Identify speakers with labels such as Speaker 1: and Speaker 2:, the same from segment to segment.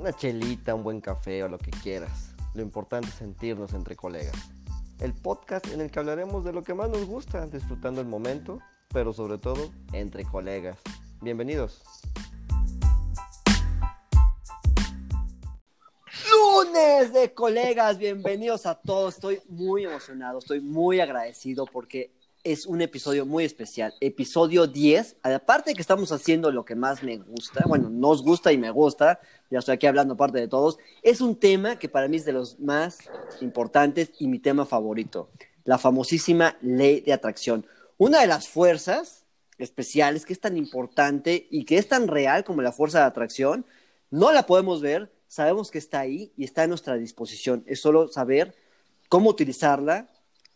Speaker 1: una chelita, un buen café o lo que quieras. Lo importante es sentirnos entre colegas. El podcast en el que hablaremos de lo que más nos gusta, disfrutando el momento, pero sobre todo entre colegas. Bienvenidos. Lunes de colegas, bienvenidos a todos. Estoy muy emocionado, estoy muy agradecido porque es un episodio muy especial. Episodio 10. Aparte de que estamos haciendo lo que más me gusta, bueno, nos gusta y me gusta, ya estoy aquí hablando aparte de todos, es un tema que para mí es de los más importantes y mi tema favorito. La famosísima ley de atracción. Una de las fuerzas especiales que es tan importante y que es tan real como la fuerza de atracción, no la podemos ver, sabemos que está ahí y está a nuestra disposición. Es solo saber cómo utilizarla,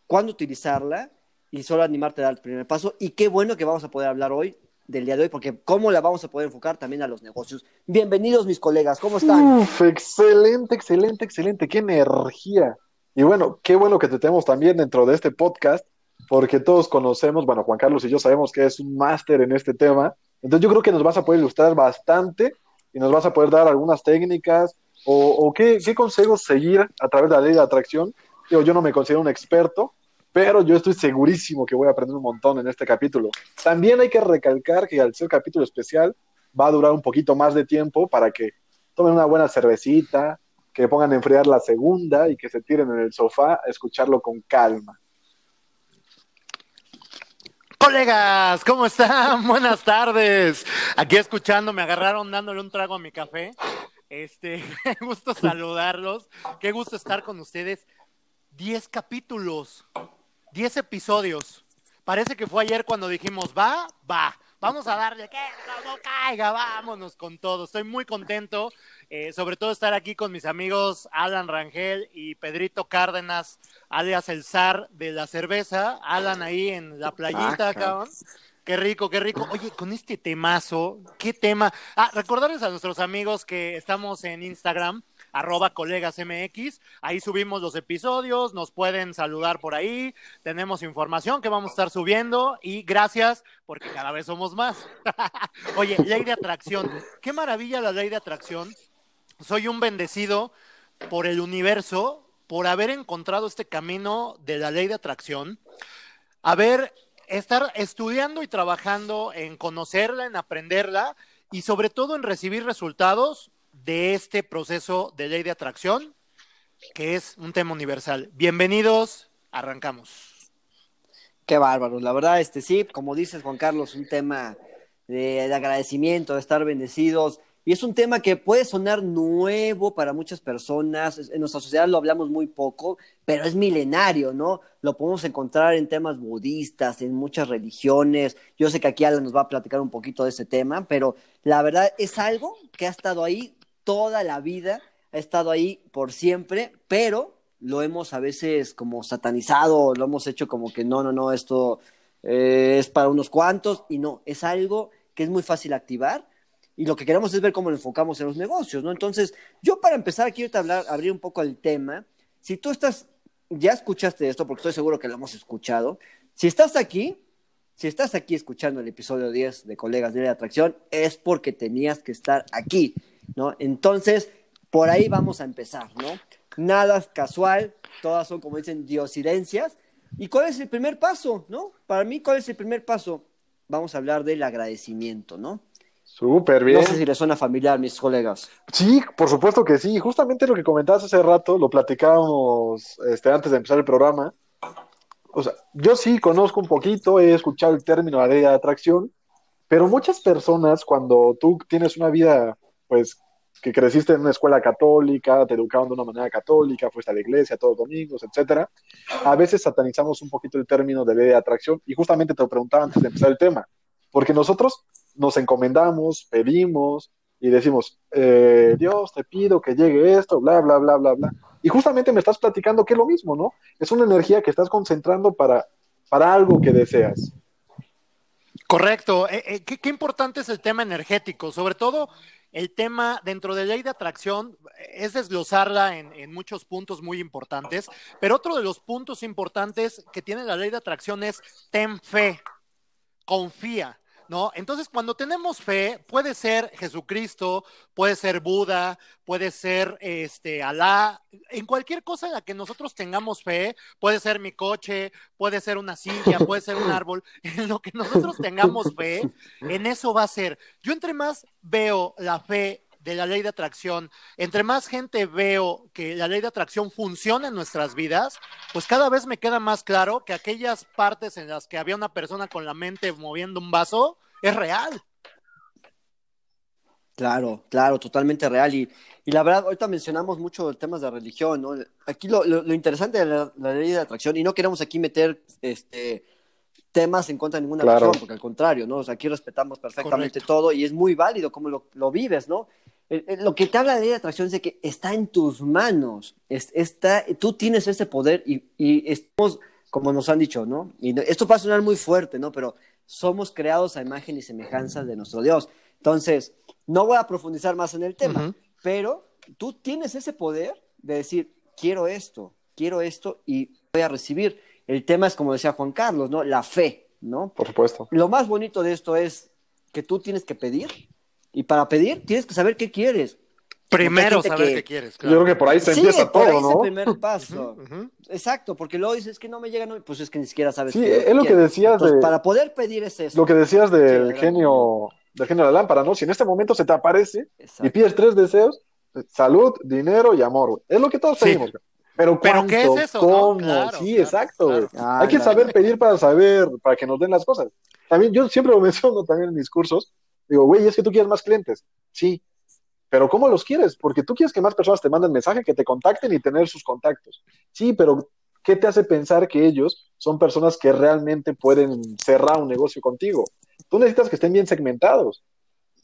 Speaker 1: cuándo utilizarla y solo animarte a dar el primer paso. Y qué bueno que vamos a poder hablar hoy del día de hoy, porque cómo la vamos a poder enfocar también a los negocios. Bienvenidos mis colegas, ¿cómo están?
Speaker 2: Excelente, excelente, excelente, qué energía. Y bueno, qué bueno que te tenemos también dentro de este podcast, porque todos conocemos, bueno, Juan Carlos y yo sabemos que es un máster en este tema, entonces yo creo que nos vas a poder ilustrar bastante y nos vas a poder dar algunas técnicas o, o qué, qué consejos seguir a través de la ley de atracción. Yo, yo no me considero un experto, pero yo estoy segurísimo que voy a aprender un montón en este capítulo. También hay que recalcar que al ser capítulo especial va a durar un poquito más de tiempo para que tomen una buena cervecita, que pongan a enfriar la segunda y que se tiren en el sofá a escucharlo con calma.
Speaker 3: Colegas, ¿cómo están? Buenas tardes. Aquí escuchando, me agarraron dándole un trago a mi café. Este, qué gusto saludarlos, qué gusto estar con ustedes. Diez capítulos. 10 episodios. Parece que fue ayer cuando dijimos, va, va, vamos a darle, que no caiga, vámonos con todo. Estoy muy contento, eh, sobre todo estar aquí con mis amigos Alan Rangel y Pedrito Cárdenas, alias el zar de la cerveza. Alan ahí en la playita, cabrón. Qué rico, qué rico. Oye, con este temazo, qué tema. Ah, recordarles a nuestros amigos que estamos en Instagram arroba colegas MX. Ahí subimos los episodios, nos pueden saludar por ahí, tenemos información que vamos a estar subiendo y gracias porque cada vez somos más. Oye, ley de atracción. Qué maravilla la ley de atracción. Soy un bendecido por el universo, por haber encontrado este camino de la ley de atracción, haber estar estudiando y trabajando en conocerla, en aprenderla y sobre todo en recibir resultados de este proceso de ley de atracción, que es un tema universal. Bienvenidos, arrancamos.
Speaker 1: Qué bárbaro, la verdad, este sí, como dices Juan Carlos, un tema de, de, agradecimiento, de estar bendecidos, y es un tema que puede sonar nuevo para muchas personas, en nuestra sociedad lo hablamos muy poco, pero es milenario, ¿no? Lo podemos encontrar en temas budistas, en muchas religiones, yo sé que aquí Alan nos va a platicar un poquito de ese tema, pero la verdad es algo que ha estado ahí toda la vida, ha estado ahí por siempre, pero lo hemos a veces como satanizado, lo hemos hecho como que no, no, no, esto eh, es para unos cuantos y no, es algo que es muy fácil activar y lo que queremos es ver cómo lo enfocamos en los negocios, ¿no? Entonces, yo para empezar quiero hablar, abrir un poco el tema. Si tú estás, ya escuchaste esto, porque estoy seguro que lo hemos escuchado, si estás aquí, si estás aquí escuchando el episodio 10 de Colegas de Atracción, es porque tenías que estar aquí. ¿No? Entonces, por ahí vamos a empezar, ¿no? Nada casual, todas son, como dicen, diosidencias. ¿Y cuál es el primer paso, no? Para mí, ¿cuál es el primer paso? Vamos a hablar del agradecimiento, ¿no?
Speaker 2: Súper bien.
Speaker 1: No sé si les suena familiar, mis colegas.
Speaker 2: Sí, por supuesto que sí. Justamente lo que comentabas hace rato, lo platicábamos este, antes de empezar el programa. O sea, yo sí conozco un poquito, he escuchado el término de de atracción, pero muchas personas, cuando tú tienes una vida pues que creciste en una escuela católica, te educaron de una manera católica, fuiste a la iglesia todos los domingos, etcétera, a veces satanizamos un poquito el término de ley de atracción y justamente te lo preguntaba antes de empezar el tema, porque nosotros nos encomendamos, pedimos y decimos, eh, Dios, te pido que llegue esto, bla, bla, bla, bla, bla. Y justamente me estás platicando que es lo mismo, ¿no? Es una energía que estás concentrando para, para algo que deseas.
Speaker 3: Correcto. Eh, eh, ¿qué, qué importante es el tema energético, sobre todo el tema dentro de ley de atracción es desglosarla en, en, muchos puntos muy importantes, pero otro de los puntos importantes que tiene la ley de atracción es ten fe, confía. ¿No? Entonces, cuando tenemos fe, puede ser Jesucristo, puede ser Buda, puede ser este Alá, en cualquier cosa en la que nosotros tengamos fe, puede ser mi coche, puede ser una silla, puede ser un árbol, en lo que nosotros tengamos fe, en eso va a ser. Yo entre más veo la fe de la ley de atracción, entre más gente veo que la ley de atracción funciona en nuestras vidas, pues cada vez me queda más claro que aquellas partes en las que había una persona con la mente moviendo un vaso es real.
Speaker 1: Claro, claro, totalmente real. Y, y la verdad, ahorita mencionamos mucho temas de religión, ¿no? Aquí lo, lo, interesante de la, la, ley de atracción, y no queremos aquí meter este temas en contra de ninguna
Speaker 2: Claro.
Speaker 1: religión, porque al contrario, ¿no? O sea, aquí respetamos perfectamente
Speaker 3: Correcto.
Speaker 1: todo y es muy válido cómo lo, lo vives, ¿no? El- el- Lo que te habla de ley de atracción es de que está en tus manos, es- está, tú tienes ese poder y, y estamos, como nos han dicho, ¿no? Y esto va a sonar muy fuerte, ¿no? Pero somos creados a imagen y semejanza de nuestro Dios. Entonces, no voy a profundizar más en el tema, pero tú tienes ese poder de decir, quiero esto, quiero esto y voy a recibir. El tema es, como decía Juan Carlos, ¿no? La fe, ¿no?
Speaker 2: Por supuesto.
Speaker 1: Lo más bonito de esto es que tú tienes que pedir y para pedir tienes que saber qué quieres.
Speaker 3: Primero saber
Speaker 1: que-
Speaker 3: qué quieres.
Speaker 2: Yo
Speaker 3: claro.
Speaker 2: creo que por ahí se
Speaker 1: sí,
Speaker 2: empieza
Speaker 1: por ahí
Speaker 2: todo,
Speaker 1: es el
Speaker 2: ¿no?
Speaker 1: primer paso.
Speaker 3: Ujú.
Speaker 1: Exacto, porque luego dices que no me llega, no, pues es que ni siquiera sabes
Speaker 2: Sí,
Speaker 1: qué
Speaker 2: es lo que decías
Speaker 1: Entonces,
Speaker 2: de-
Speaker 1: Para poder pedir es eso.
Speaker 2: Lo que decías
Speaker 1: Sí,
Speaker 2: del
Speaker 1: adelante.
Speaker 2: genio, del genio de la lámpara, ¿no? Si en este momento se te aparece y
Speaker 1: Exacto.
Speaker 2: pides tres deseos, salud, dinero y amor, güey. Es lo que todos
Speaker 3: Sí.
Speaker 2: pedimos, güey. Pero
Speaker 3: ¿Pero qué es eso, no?
Speaker 2: ¿Cómo?
Speaker 3: Claro,
Speaker 2: sí,
Speaker 3: claro,
Speaker 2: exacto, güey.
Speaker 1: claro.
Speaker 2: Hay que saber pedir para saber, para que nos den las cosas. También, yo siempre lo menciono también en mis cursos. Digo, güey, es que tú quieres más clientes. Sí. Pero ¿cómo los quieres? Porque tú quieres que más personas te manden mensaje, que te contacten y tener sus contactos. Sí, pero ¿qué te hace pensar que ellos son personas que realmente pueden cerrar un negocio contigo? Tú necesitas que estén bien segmentados.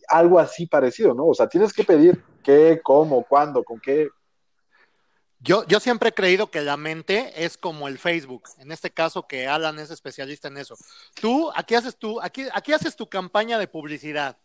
Speaker 2: Algo así parecido, ¿no? O sea, tienes que pedir qué, cómo, cuándo, con qué.
Speaker 3: Yo, yo siempre he creído que la mente es como el Facebook, en este caso que Alan es especialista en eso. Tú, aquí haces tú, aquí, aquí haces tu campaña de publicidad.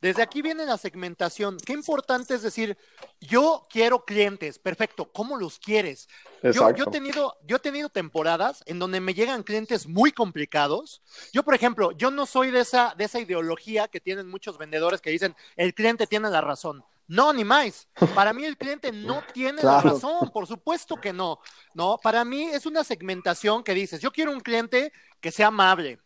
Speaker 3: Desde aquí viene la segmentación. Qué importante es decir, yo quiero clientes, perfecto, ¿cómo los quieres? Yo, yo he tenido, yo he tenido temporadas en donde me llegan clientes muy complicados. Yo, por ejemplo, yo no soy de esa, de esa ideología que tienen muchos vendedores que dicen, el cliente tiene la razón. No, ni más. Para mí el cliente no tiene la razón, por supuesto que no. No, para mí es una segmentación que dices, yo quiero un cliente que sea amable,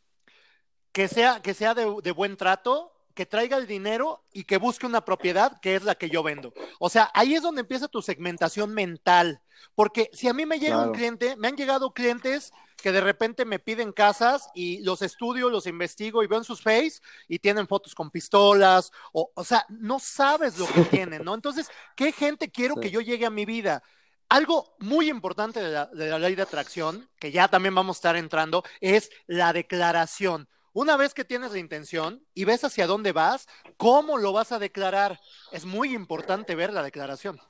Speaker 3: que sea, que sea de, de buen trato, que traiga el dinero y que busque una propiedad que es la que yo vendo. O sea, ahí es donde empieza tu segmentación mental. Porque si a mí me llega
Speaker 1: Claro.
Speaker 3: un cliente, me han llegado clientes que de repente me piden casas y los estudio, los investigo y veo en sus face y tienen fotos con pistolas, o, o sea, no sabes lo que tienen, ¿no? Entonces, ¿qué gente quiero
Speaker 1: Sí.
Speaker 3: que yo llegue a mi vida? Algo muy importante de la, de la ley de atracción, que ya también vamos a estar entrando, es la declaración. Una vez que tienes la intención y ves hacia dónde vas, ¿cómo lo vas a declarar? Es muy importante ver la declaración.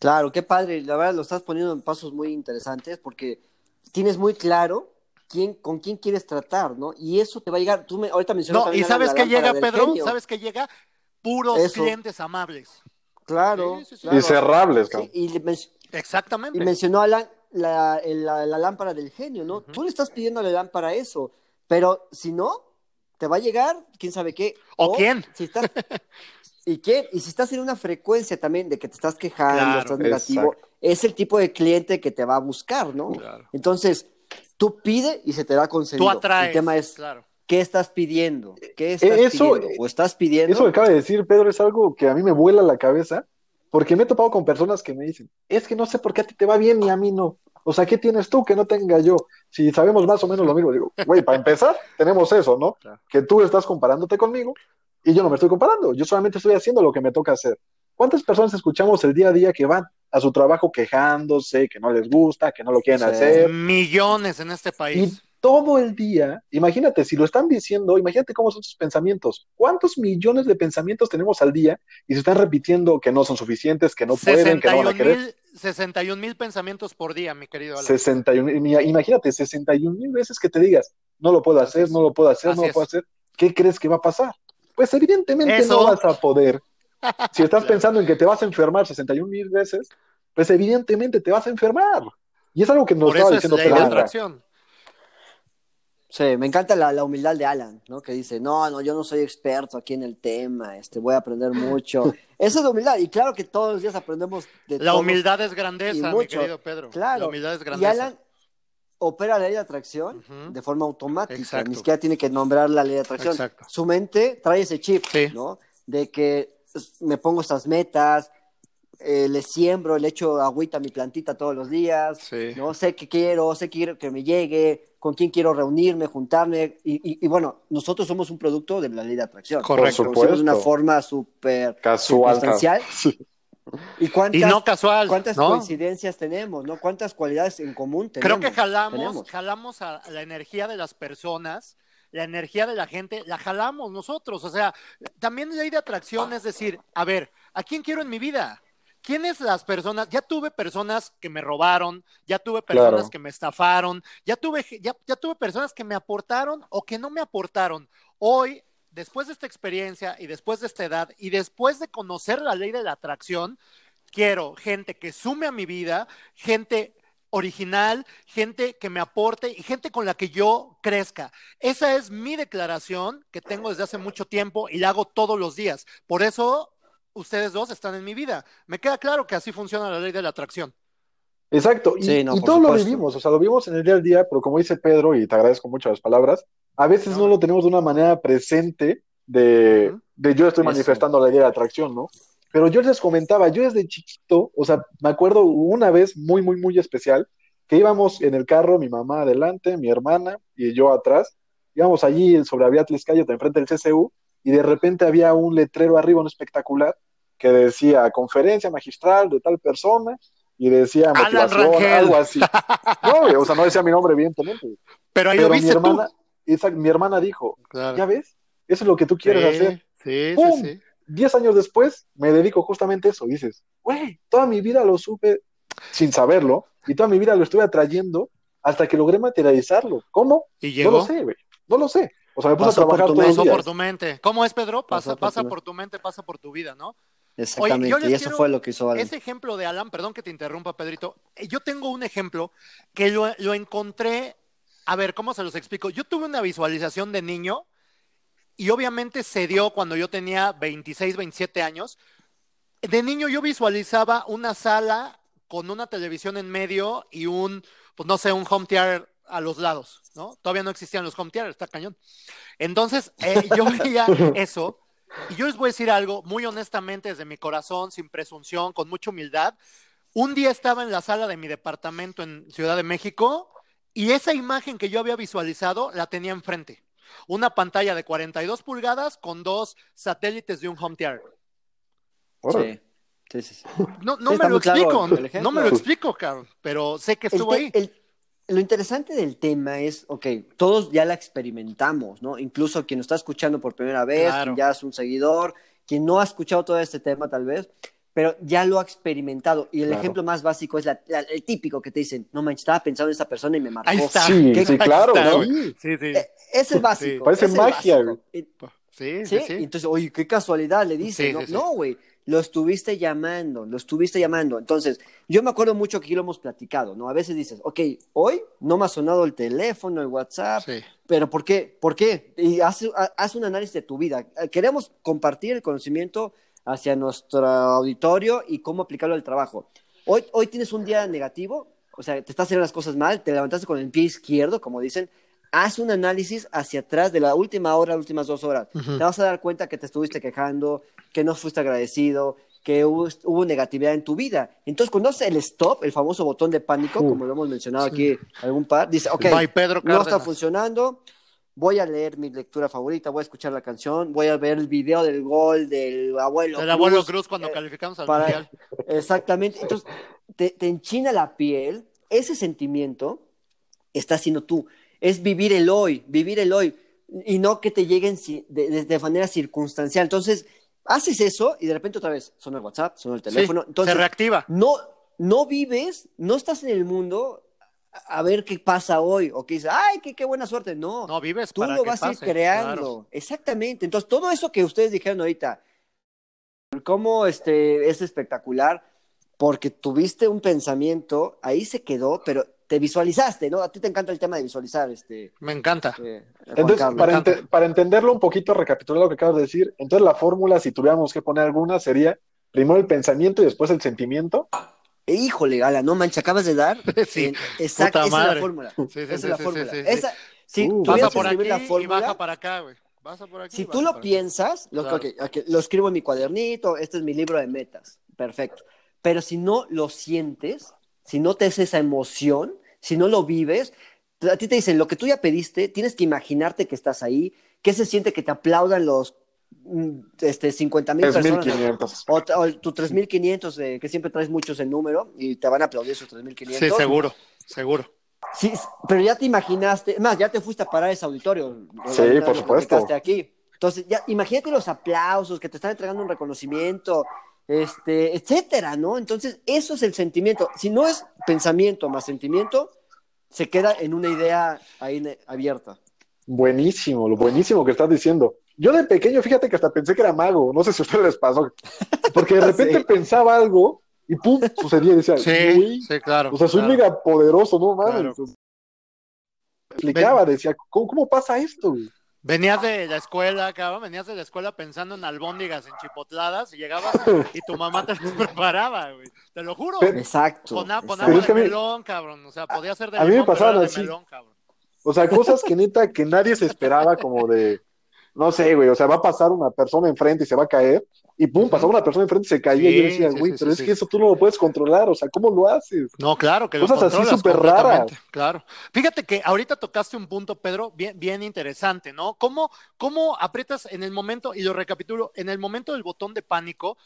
Speaker 1: Claro, qué padre. La verdad lo estás poniendo en pasos muy interesantes porque tienes muy claro quién, con quién quieres tratar, ¿no? Y eso te va a llegar. Tú me, ahorita mencionaste
Speaker 3: No, y ¿sabes
Speaker 1: lámpara
Speaker 3: llega, Pedro?
Speaker 1: genio.
Speaker 3: ¿Sabes qué llega? Puros
Speaker 1: Eso.
Speaker 3: clientes amables.
Speaker 1: Claro.
Speaker 3: Sí, sí, sí.
Speaker 1: claro.
Speaker 2: Y cerrables,
Speaker 1: y, men-
Speaker 3: Exactamente.
Speaker 1: y mencionó a la, la, lámpara del genio, ¿no? Tú le estás pidiendo a la lámpara eso, pero si no, te va a llegar quién sabe qué.
Speaker 3: ¿O quién?
Speaker 1: Si estás, ¿Y quién? Y si estás en una frecuencia también de que te estás quejando,
Speaker 3: Claro.
Speaker 1: estás negativo,
Speaker 2: Exacto.
Speaker 1: es el tipo de cliente que te va a buscar, ¿no?
Speaker 3: Claro.
Speaker 1: Entonces, tú pide y se te da concedido.
Speaker 3: Tú atraes.
Speaker 1: El tema es,
Speaker 3: Claro.
Speaker 1: ¿qué estás pidiendo? ¿Qué estás
Speaker 2: eso-
Speaker 1: pidiendo? ¿O estás pidiendo?
Speaker 2: Eso que acaba de decir Pedro es algo que a mí me vuela la cabeza, porque me he topado con personas que me dicen, es que no sé por qué a ti te va bien y a mí no. O sea, ¿qué tienes tú que no tenga yo? Si sabemos más o menos lo mismo, digo, güey, para empezar, tenemos eso, ¿no?
Speaker 3: Claro.
Speaker 2: Que tú estás comparándote conmigo y yo no me estoy comparando, yo solamente estoy haciendo lo que me toca hacer. ¿Cuántas personas escuchamos el día a día que van a su trabajo quejándose, que no les gusta, que no lo quieren
Speaker 1: Sí.
Speaker 2: hacer?
Speaker 3: Millones en este
Speaker 2: Y
Speaker 3: país.
Speaker 2: Todo el día, imagínate, si lo están diciendo, imagínate cómo son sus pensamientos. ¿Cuántos millones de pensamientos tenemos al día y se están repitiendo que no son suficientes, que no pueden, que no van a
Speaker 3: 61
Speaker 2: querer?
Speaker 3: mil 61 mil pensamientos por día, mi querido Alan.
Speaker 2: 61, mira, imagínate, 61 mil veces que te digas, no lo puedo hacer,
Speaker 3: es.
Speaker 2: no lo puedo hacer,
Speaker 3: Así
Speaker 2: no lo
Speaker 3: es.
Speaker 2: puedo hacer. ¿Qué crees que va a pasar? Pues evidentemente
Speaker 3: Eso.
Speaker 2: no vas a poder. Si estás pensando en que te vas a enfermar 61 mil veces, pues evidentemente te vas a enfermar. Y es algo que nos
Speaker 3: Por
Speaker 2: estaba
Speaker 3: eso es
Speaker 2: diciendo
Speaker 3: atracción.
Speaker 1: Sí, me encanta la, la, humildad de Alan, ¿no? Que dice, no, no, yo no soy experto aquí en el tema, este, voy a aprender mucho. Esa es la humildad, y claro que todos los días aprendemos de
Speaker 3: La humildad es grandeza, mi querido Pedro.
Speaker 1: Claro.
Speaker 3: La humildad es grandeza.
Speaker 1: Y Alan opera la ley de atracción uh -huh. de forma automática, Exacto. ni siquiera tiene que nombrar la ley de atracción.
Speaker 3: Exacto.
Speaker 1: Su mente trae ese chip,
Speaker 3: sí.
Speaker 1: ¿no? De que me pongo estas metas, eh, le siembro, le echo agüita a mi plantita todos los días,
Speaker 3: sí.
Speaker 1: ¿no? Sé que quiero, sé que quiero que me llegue, con quién quiero reunirme, juntarme, y, y, y bueno, nosotros somos un producto de la ley de atracción.
Speaker 3: Correcto.
Speaker 1: de una forma súper
Speaker 2: casual.
Speaker 1: Sí. ¿Y, cuántas,
Speaker 3: y no casual.
Speaker 1: ¿Cuántas
Speaker 3: ¿no?
Speaker 1: coincidencias tenemos? ¿no? ¿Cuántas cualidades en común tenemos?
Speaker 3: Creo que jalamos,
Speaker 1: tenemos.
Speaker 3: jalamos a la energía de las personas, la energía de la gente, la jalamos nosotros. O sea, también ley de atracción es decir, a ver, ¿a quién quiero en mi vida? ¿Quiénes las personas? Ya tuve personas que me robaron, ya tuve personas
Speaker 2: Claro.
Speaker 3: que me estafaron, ya tuve, ya, ya tuve personas que me aportaron o que no me aportaron. Hoy, después de esta experiencia y después de esta edad y después de conocer la ley de la atracción, quiero gente que sume a mi vida, gente original, gente que me aporte y gente con la que yo crezca. Esa es mi declaración que tengo desde hace mucho tiempo y la hago todos los días. Por eso ustedes dos están en mi vida. Me queda claro que así funciona la ley de la atracción.
Speaker 2: Exacto, y,
Speaker 1: Sí, no,
Speaker 2: y lo vivimos, o sea, lo vivimos en el día al día, pero como dice Pedro, y te agradezco mucho las palabras, a veces no,
Speaker 3: No.
Speaker 2: lo tenemos de una manera presente de, de yo estoy
Speaker 1: Eso.
Speaker 2: manifestando la idea de atracción, ¿no? Pero yo les comentaba, yo desde chiquito, o sea, me acuerdo una vez muy, muy, muy especial, que íbamos en el carro, mi mamá adelante, mi hermana y yo atrás, íbamos allí sobre Aviat Calle, enfrente del CCU, y de repente había un letrero arriba, un espectacular, que decía conferencia magistral de tal persona, y decía motivación, algo así. No, o sea, no decía mi nombre, evidentemente.
Speaker 3: Pero ahí lo
Speaker 2: Pero mi
Speaker 3: viste
Speaker 2: hermana,
Speaker 3: tú.
Speaker 2: exacto, mi hermana dijo,
Speaker 3: Claro.
Speaker 2: ¿ya ves? Eso es lo que tú quieres
Speaker 3: sí,
Speaker 2: hacer.
Speaker 3: Sí,
Speaker 2: ¡Pum!
Speaker 3: sí, sí.
Speaker 2: Diez años después me dedico justamente a eso. Dices, güey, toda mi vida lo supe sin saberlo y toda mi vida lo estuve atrayendo hasta que logré materializarlo. ¿Cómo?
Speaker 3: Y
Speaker 2: No
Speaker 3: llegó.
Speaker 2: lo sé, güey. No lo sé. O sea, me puse
Speaker 1: Pasó
Speaker 2: a trabajar
Speaker 1: por tu
Speaker 2: todos los
Speaker 3: Pasó
Speaker 2: días.
Speaker 3: por tu mente. ¿Cómo es, Pedro? Pasa, pasa
Speaker 1: tu-
Speaker 3: por tu mente, pasa por tu vida, ¿no?
Speaker 1: Exactamente,
Speaker 3: les
Speaker 1: y eso fue lo que hizo Alan.
Speaker 3: Ese ejemplo de Alan, perdón que te interrumpa, Pedrito. eh, Yo tengo un ejemplo que lo, lo encontré. A ver, ¿cómo se los explico? Yo tuve una visualización de niño y obviamente se dio cuando yo tenía 26, 27 años. De niño yo visualizaba una sala con una televisión en medio y un, pues no sé, un home theater a los lados, ¿no? Todavía no existían los home theaters, está cañón. Entonces, eh, yo veía eso y yo les voy a decir algo muy honestamente desde mi corazón, sin presunción, con mucha humildad. Un día estaba en la sala de mi departamento en Ciudad de México y esa imagen que yo había visualizado la tenía enfrente. Una pantalla de 42 pulgadas con dos satélites de un home theater.
Speaker 1: Sí, sí, sí. sí.
Speaker 3: No, no me lo
Speaker 1: claro
Speaker 3: explico,
Speaker 1: el
Speaker 3: no me lo explico, cabrón, pero sé que
Speaker 1: El
Speaker 3: estuvo
Speaker 1: te-
Speaker 3: ahí.
Speaker 1: el- lo interesante del tema es, ok, todos ya la experimentamos, ¿no? Incluso quien nos está escuchando por primera vez,
Speaker 3: Claro.
Speaker 1: quien ya es un seguidor, quien no ha escuchado todo este tema tal vez, pero ya lo ha experimentado. Y el
Speaker 2: Claro.
Speaker 1: ejemplo más básico es la- la- el típico que te dicen, no manches, estaba pensando en esa persona y me marcó.
Speaker 3: Ahí está.
Speaker 2: Sí,
Speaker 1: ¿Qué-
Speaker 2: sí, claro,
Speaker 3: está,
Speaker 2: ¿no?
Speaker 3: güey. Sí, sí.
Speaker 1: Eh, es el básico.
Speaker 2: Parece
Speaker 1: es el
Speaker 2: magia,
Speaker 1: básico.
Speaker 3: Sí,
Speaker 1: ¿Sí?
Speaker 3: sí.
Speaker 1: Entonces, oye, qué casualidad le dice,
Speaker 3: Sí,
Speaker 1: ¿no?
Speaker 3: sí, sí.
Speaker 1: No, güey, lo estuviste llamando, lo estuviste llamando. Entonces, yo me acuerdo mucho que aquí lo hemos platicado, ¿no? A veces dices, ok, hoy no me ha sonado el teléfono, el WhatsApp,
Speaker 3: Sí.
Speaker 1: pero ¿por qué? ¿Por qué? Y haz, ha- haz un análisis de tu vida. Eh, Queremos compartir el conocimiento hacia nuestro auditorio y cómo aplicarlo al trabajo. Hoy, hoy tienes un día negativo, o sea, te estás haciendo las cosas mal, te levantaste con el pie izquierdo, como dicen, haz un análisis hacia atrás de la última hora, las últimas dos horas.
Speaker 3: Ujú.
Speaker 1: Te vas a dar cuenta que te estuviste quejando, que no fuiste agradecido, que hubo, hubo negatividad en tu vida. Entonces, cuando haces el stop, el famoso botón de pánico,
Speaker 2: Uf.
Speaker 1: como lo hemos mencionado
Speaker 3: Sí.
Speaker 1: aquí algún par, dice, ok,
Speaker 3: Bye, Pedro
Speaker 1: no está funcionando, voy a leer mi lectura favorita, voy a escuchar la canción, voy a ver el video del gol del abuelo.
Speaker 3: El abuelo
Speaker 1: Cruz,
Speaker 3: cuando
Speaker 1: eh,
Speaker 3: calificamos al
Speaker 1: para-
Speaker 3: mundial.
Speaker 1: Exactamente. Entonces, te, te enchina la piel. Ese sentimiento está siendo tú. Es vivir el hoy, vivir el hoy. Y no que te lleguen de, de- de manera circunstancial. Entonces, haces eso y de repente otra vez sonó el WhatsApp, sonó el teléfono.
Speaker 3: Sí,
Speaker 1: Entonces,
Speaker 3: se reactiva.
Speaker 1: no, no vives, no estás en el mundo a ver qué pasa hoy. O que dices, ay, qué, qué buena suerte. No,
Speaker 3: No vives
Speaker 1: tú
Speaker 3: para
Speaker 1: lo
Speaker 3: que
Speaker 1: vas a ir creando.
Speaker 3: claro.
Speaker 1: Exactamente. Entonces, todo eso que ustedes dijeron ahorita, cómo este, es espectacular, porque tuviste un pensamiento, ahí se quedó, pero te visualizaste, ¿no? A ti te encanta el tema de visualizar, este.
Speaker 3: Me encanta.
Speaker 1: eh, Juan
Speaker 2: Entonces,
Speaker 1: Carlos.
Speaker 2: para,
Speaker 3: encanta.
Speaker 2: ente- para entenderlo un poquito, recapitular lo que acabas de decir, entonces la fórmula, si tuviéramos que poner alguna, sería primero el pensamiento y después el sentimiento.
Speaker 1: Eh, Híjole, Gala, no manches, acabas de dar.
Speaker 3: Sí,
Speaker 1: en- exacto, esa es la fórmula.
Speaker 3: Sí, sí,
Speaker 1: esa
Speaker 3: sí,
Speaker 1: es la
Speaker 3: sí,
Speaker 1: fórmula.
Speaker 3: sí, sí, sí.
Speaker 1: Esa, si
Speaker 2: Uh,
Speaker 1: tuvieras
Speaker 3: Pasa
Speaker 1: que
Speaker 3: por aquí
Speaker 1: escribir la
Speaker 3: y
Speaker 1: fórmula,
Speaker 3: baja para acá, güey. Pasa por aquí.
Speaker 1: si tú lo piensas, lo,
Speaker 3: Claro.
Speaker 1: ok, ok, lo escribo en mi cuadernito, este es mi libro de metas, perfecto. Pero si no lo sientes, si no te es esa emoción, si no lo vives, a ti te dicen, lo que tú ya pediste, tienes que imaginarte que estás ahí, que se siente que te aplaudan los mm, este, 50 mil personas.
Speaker 2: 3.500.
Speaker 1: O, o tu 3.500, eh, que siempre traes muchos en número y te van a aplaudir esos 3.500.
Speaker 3: Sí, seguro, seguro.
Speaker 1: Sí, pero ya te imaginaste, es más, ya te fuiste a parar ese auditorio.
Speaker 2: Sí, por supuesto.
Speaker 1: aquí. Entonces, ya imagínate los aplausos, que te están entregando un reconocimiento, este, etcétera, ¿no? Entonces, eso es el sentimiento. Si no es pensamiento más sentimiento, se queda en una idea ahí abierta.
Speaker 2: Buenísimo, lo buenísimo que estás diciendo. Yo de pequeño, fíjate que hasta pensé que era mago, no sé si a ustedes les pasó, porque de repente
Speaker 1: Sí.
Speaker 2: pensaba algo y pum, sucedía y decía,
Speaker 3: Sí,
Speaker 2: "Güey,
Speaker 3: sí, claro.
Speaker 2: o sea, soy
Speaker 3: claro.
Speaker 2: mega poderoso, no mames.
Speaker 3: Claro.
Speaker 2: Explicaba, decía, ¿cómo, cómo pasa esto? güey?"
Speaker 3: Venías de la escuela, cabrón, venías de la escuela pensando en albóndigas enchipotladas y llegabas y tu mamá te las preparaba, güey. Te lo juro.
Speaker 2: Pero-
Speaker 1: Exacto.
Speaker 3: Con, a- con
Speaker 1: exacto.
Speaker 3: agua de melón, cabrón. O sea, podía ser de
Speaker 2: a mí me
Speaker 3: limón,
Speaker 2: pasaban
Speaker 3: era de
Speaker 2: así.
Speaker 3: melón, cabrón.
Speaker 2: O sea, cosas que neta, que nadie se esperaba como de, no sé, güey, o sea, va a pasar una persona enfrente y se va a caer, y pum, pasaba una persona enfrente y se caía, y yo decía, güey,
Speaker 3: sí,
Speaker 2: pero es que eso tú no lo puedes controlar, o sea, ¿cómo lo haces?
Speaker 3: No, claro, que lo
Speaker 2: Cosas así
Speaker 3: controlas
Speaker 2: súper raras.
Speaker 3: Claro. Fíjate que ahorita tocaste un punto, Pedro, bien, bien interesante, ¿no? ¿Cómo, ¿Cómo aprietas en el momento, y lo recapitulo, en el momento del botón de pánico,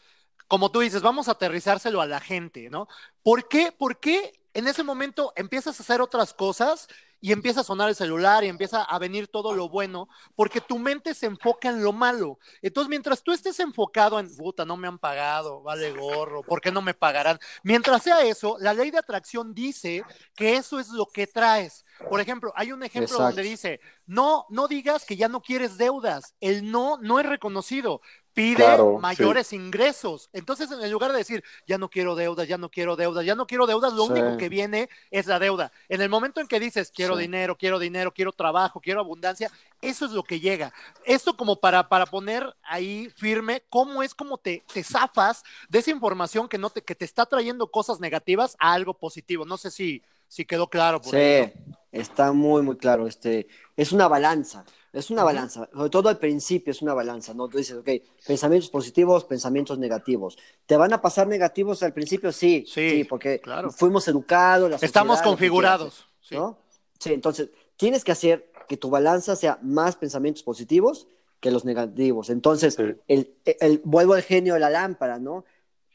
Speaker 3: como tú dices, vamos a aterrizárselo a la gente, ¿no? ¿Por qué, por qué en ese momento empiezas a hacer otras cosas y empieza a sonar el celular y empieza a venir todo lo bueno? Porque tu mente se enfoca en lo malo. Entonces, mientras tú estés enfocado en, puta, no me han pagado, vale gorro, ¿por qué no me pagarán? Mientras sea eso, la ley de atracción dice que eso es lo que traes. Por ejemplo, hay un ejemplo
Speaker 1: Exacto.
Speaker 3: donde dice, no, no digas que ya no quieres deudas. El no no es reconocido. Pide
Speaker 2: Claro,
Speaker 3: mayores ingresos. Entonces, en lugar de decir, ya no quiero deudas, ya no quiero deudas, ya no quiero deudas, lo
Speaker 1: Sí.
Speaker 3: único que viene es la deuda. En el momento en que dices, quiero
Speaker 1: Sí.
Speaker 3: dinero, quiero dinero, quiero trabajo, quiero abundancia, eso es lo que llega. Esto como para, para poner ahí firme cómo es como te, te zafas de esa información que, no te, que te está trayendo cosas negativas a algo positivo. No sé si, si quedó claro por
Speaker 1: Sí, está muy, muy claro. Este, es una balanza, es una balanza. Sobre todo al principio es una balanza, ¿no? Tú dices, ok, pensamientos positivos, pensamientos negativos. ¿Te van a pasar negativos al principio? Sí,
Speaker 3: Sí,
Speaker 1: sí, porque
Speaker 3: claro.
Speaker 1: fuimos educados, la
Speaker 3: Estamos configurados.
Speaker 1: ¿no? Sí, entonces tienes que hacer que tu balanza sea más pensamientos positivos que los negativos. Entonces,
Speaker 2: Sí.
Speaker 1: el, el- vuelvo al genio de la lámpara, ¿no?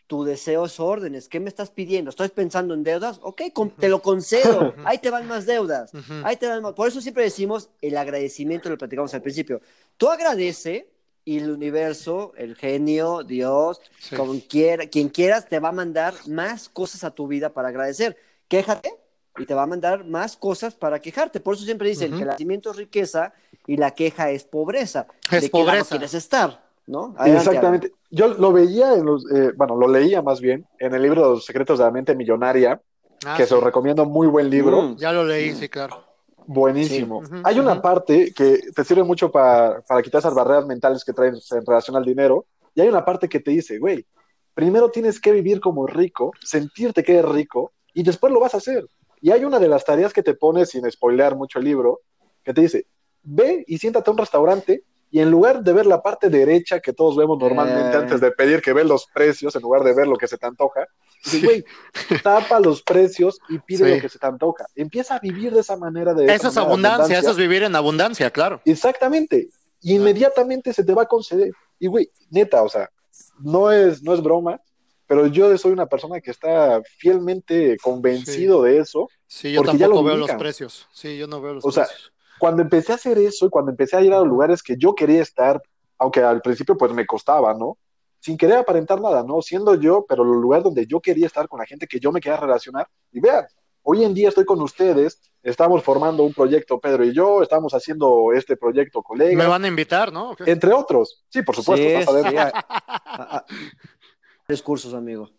Speaker 1: Tu deseo es órdenes. ¿Qué me estás pidiendo? ¿Estás pensando en deudas? Ok, con- te lo concedo. Ahí te van más deudas. Ahí te van más. Por eso siempre decimos el agradecimiento, lo platicamos al principio. Tú agradece y el universo, el genio, Dios,
Speaker 3: Sí.
Speaker 1: con quiera, quien quieras, te va a mandar más cosas a tu vida para agradecer. Quéjate y te va a mandar más cosas para quejarte. Por eso siempre dicen que el agradecimiento es riqueza y la queja es pobreza.
Speaker 3: Es
Speaker 1: ¿De qué lado
Speaker 3: pobreza.
Speaker 1: quieres estar? ¿No? Adelante,
Speaker 2: Exactamente. Yo lo veía en los, eh, bueno, lo leía más bien en el libro Los secretos de la mente millonaria,
Speaker 3: Ah,
Speaker 2: que
Speaker 3: sí.
Speaker 2: se lo recomiendo, muy buen libro.
Speaker 1: Mm.
Speaker 3: Ya lo leí, sí, claro.
Speaker 2: Buenísimo.
Speaker 3: Sí.
Speaker 2: Hay una parte que te sirve mucho para, para quitar esas barreras mentales que traes en relación al dinero. Y hay una parte que te dice, güey, primero tienes que vivir como rico, sentirte que eres rico, y después lo vas a hacer. Y hay una de las tareas que te pone, sin spoilear mucho el libro, que te dice, ve y siéntate a un restaurante y en lugar de ver la parte derecha que todos vemos normalmente
Speaker 1: Eh.
Speaker 2: antes de pedir que ve los precios, en lugar de ver lo que se te antoja, dice, güey, tapa los precios y pide
Speaker 3: Sí.
Speaker 2: lo que se te antoja. Empieza a vivir de esa manera de... esa
Speaker 3: Eso es
Speaker 2: de
Speaker 3: abundancia, eso es vivir en abundancia, claro.
Speaker 2: Exactamente. Y inmediatamente se te va a conceder. Y güey, neta, o sea, no es, no es broma, pero yo soy una persona que está fielmente convencido de eso.
Speaker 3: Sí, yo
Speaker 2: Porque ya
Speaker 3: tampoco
Speaker 2: lo
Speaker 3: veo los
Speaker 2: ubican.
Speaker 3: precios. Sí, yo no veo los
Speaker 2: O sea,
Speaker 3: precios.
Speaker 2: Cuando empecé a hacer eso y cuando empecé a ir a los lugares que yo quería estar, aunque al principio pues me costaba, ¿no? Sin querer aparentar nada, ¿no? Siendo yo, pero los lugares donde yo quería estar con la gente que yo me quería relacionar. Y vean, hoy en día estoy con ustedes, estamos formando un proyecto, Pedro y yo, estamos haciendo este proyecto, colegas.
Speaker 3: Me van a invitar, ¿no?
Speaker 2: Entre otros. Sí, por supuesto.
Speaker 1: Sí,
Speaker 2: vas a ver.
Speaker 1: sí, a- a- a- Tres cursos, amigo.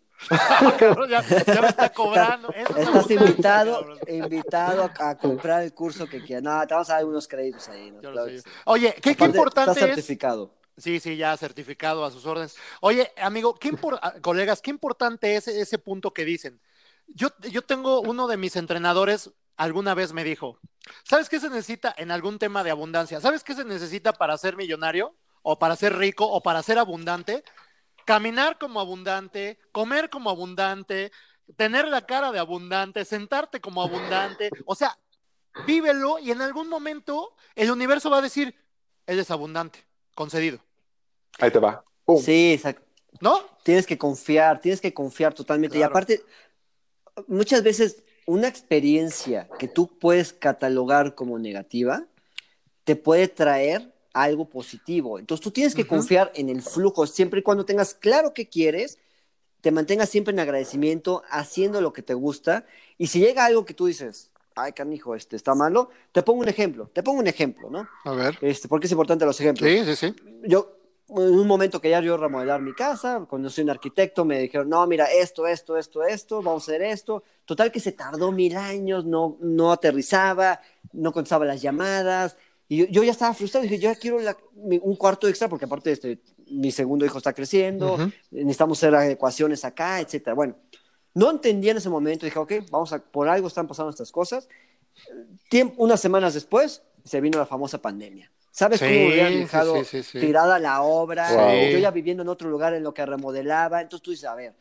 Speaker 3: Ya, ya, me está cobrando. Eso
Speaker 1: Estás invitado, invitado a, a, comprar el curso que quieras. No, te vamos a dar unos créditos ahí. ¿no? Claro
Speaker 3: Oye, ¿qué, Aparte, qué importante
Speaker 1: está certificado.
Speaker 3: es? Sí, sí, ya certificado a sus órdenes. Oye, amigo, ¿qué impor... colegas, qué importante es ese punto que dicen? Yo, yo tengo uno de mis entrenadores, alguna vez me dijo, ¿sabes qué se necesita en algún tema de abundancia? ¿Sabes qué se necesita para ser millonario? ¿O para ser rico? ¿O para ser abundante? Caminar como abundante, comer como abundante, tener la cara de abundante, sentarte como abundante. O sea, vívelo y en algún momento el universo va a decir, él es abundante, concedido.
Speaker 2: Ahí te va.
Speaker 1: ¡Pum! Sí, exacto.
Speaker 3: ¿No?
Speaker 1: Tienes que confiar, tienes que confiar totalmente. Claro. Y aparte, muchas veces una experiencia que tú puedes catalogar como negativa te puede traer algo positivo. Entonces tú tienes que uh -huh. confiar en el flujo siempre y cuando tengas claro qué quieres, te mantengas siempre en agradecimiento, haciendo lo que te gusta. Y si llega algo que tú dices, ay, canijo, este está malo, te pongo un ejemplo, te pongo un ejemplo, ¿no?
Speaker 3: A ver.
Speaker 1: Este, porque es importante los ejemplos.
Speaker 3: Sí, sí, sí.
Speaker 1: Yo, en un momento que ya yo remodelar mi casa, cuando soy un arquitecto, me dijeron, no, mira, esto, esto, esto, esto, vamos a hacer esto. Total que se tardó mil años, no, no aterrizaba, no contestaba las llamadas. Y yo, yo ya estaba frustrado, dije, yo ya quiero la, mi, un cuarto extra, porque aparte este, mi segundo hijo está creciendo, uh -huh. necesitamos hacer adecuaciones acá, etcétera. Bueno, no entendía en ese momento, dije, ok, vamos a, por algo están pasando estas cosas. Tiempo, unas semanas después, se vino la famosa pandemia. ¿Sabes
Speaker 3: sí,
Speaker 1: cómo me hubieran dejado
Speaker 3: sí, sí,
Speaker 1: tirada la obra? Yo ya viviendo en otro lugar en lo que remodelaba. Entonces tú dices, a ver,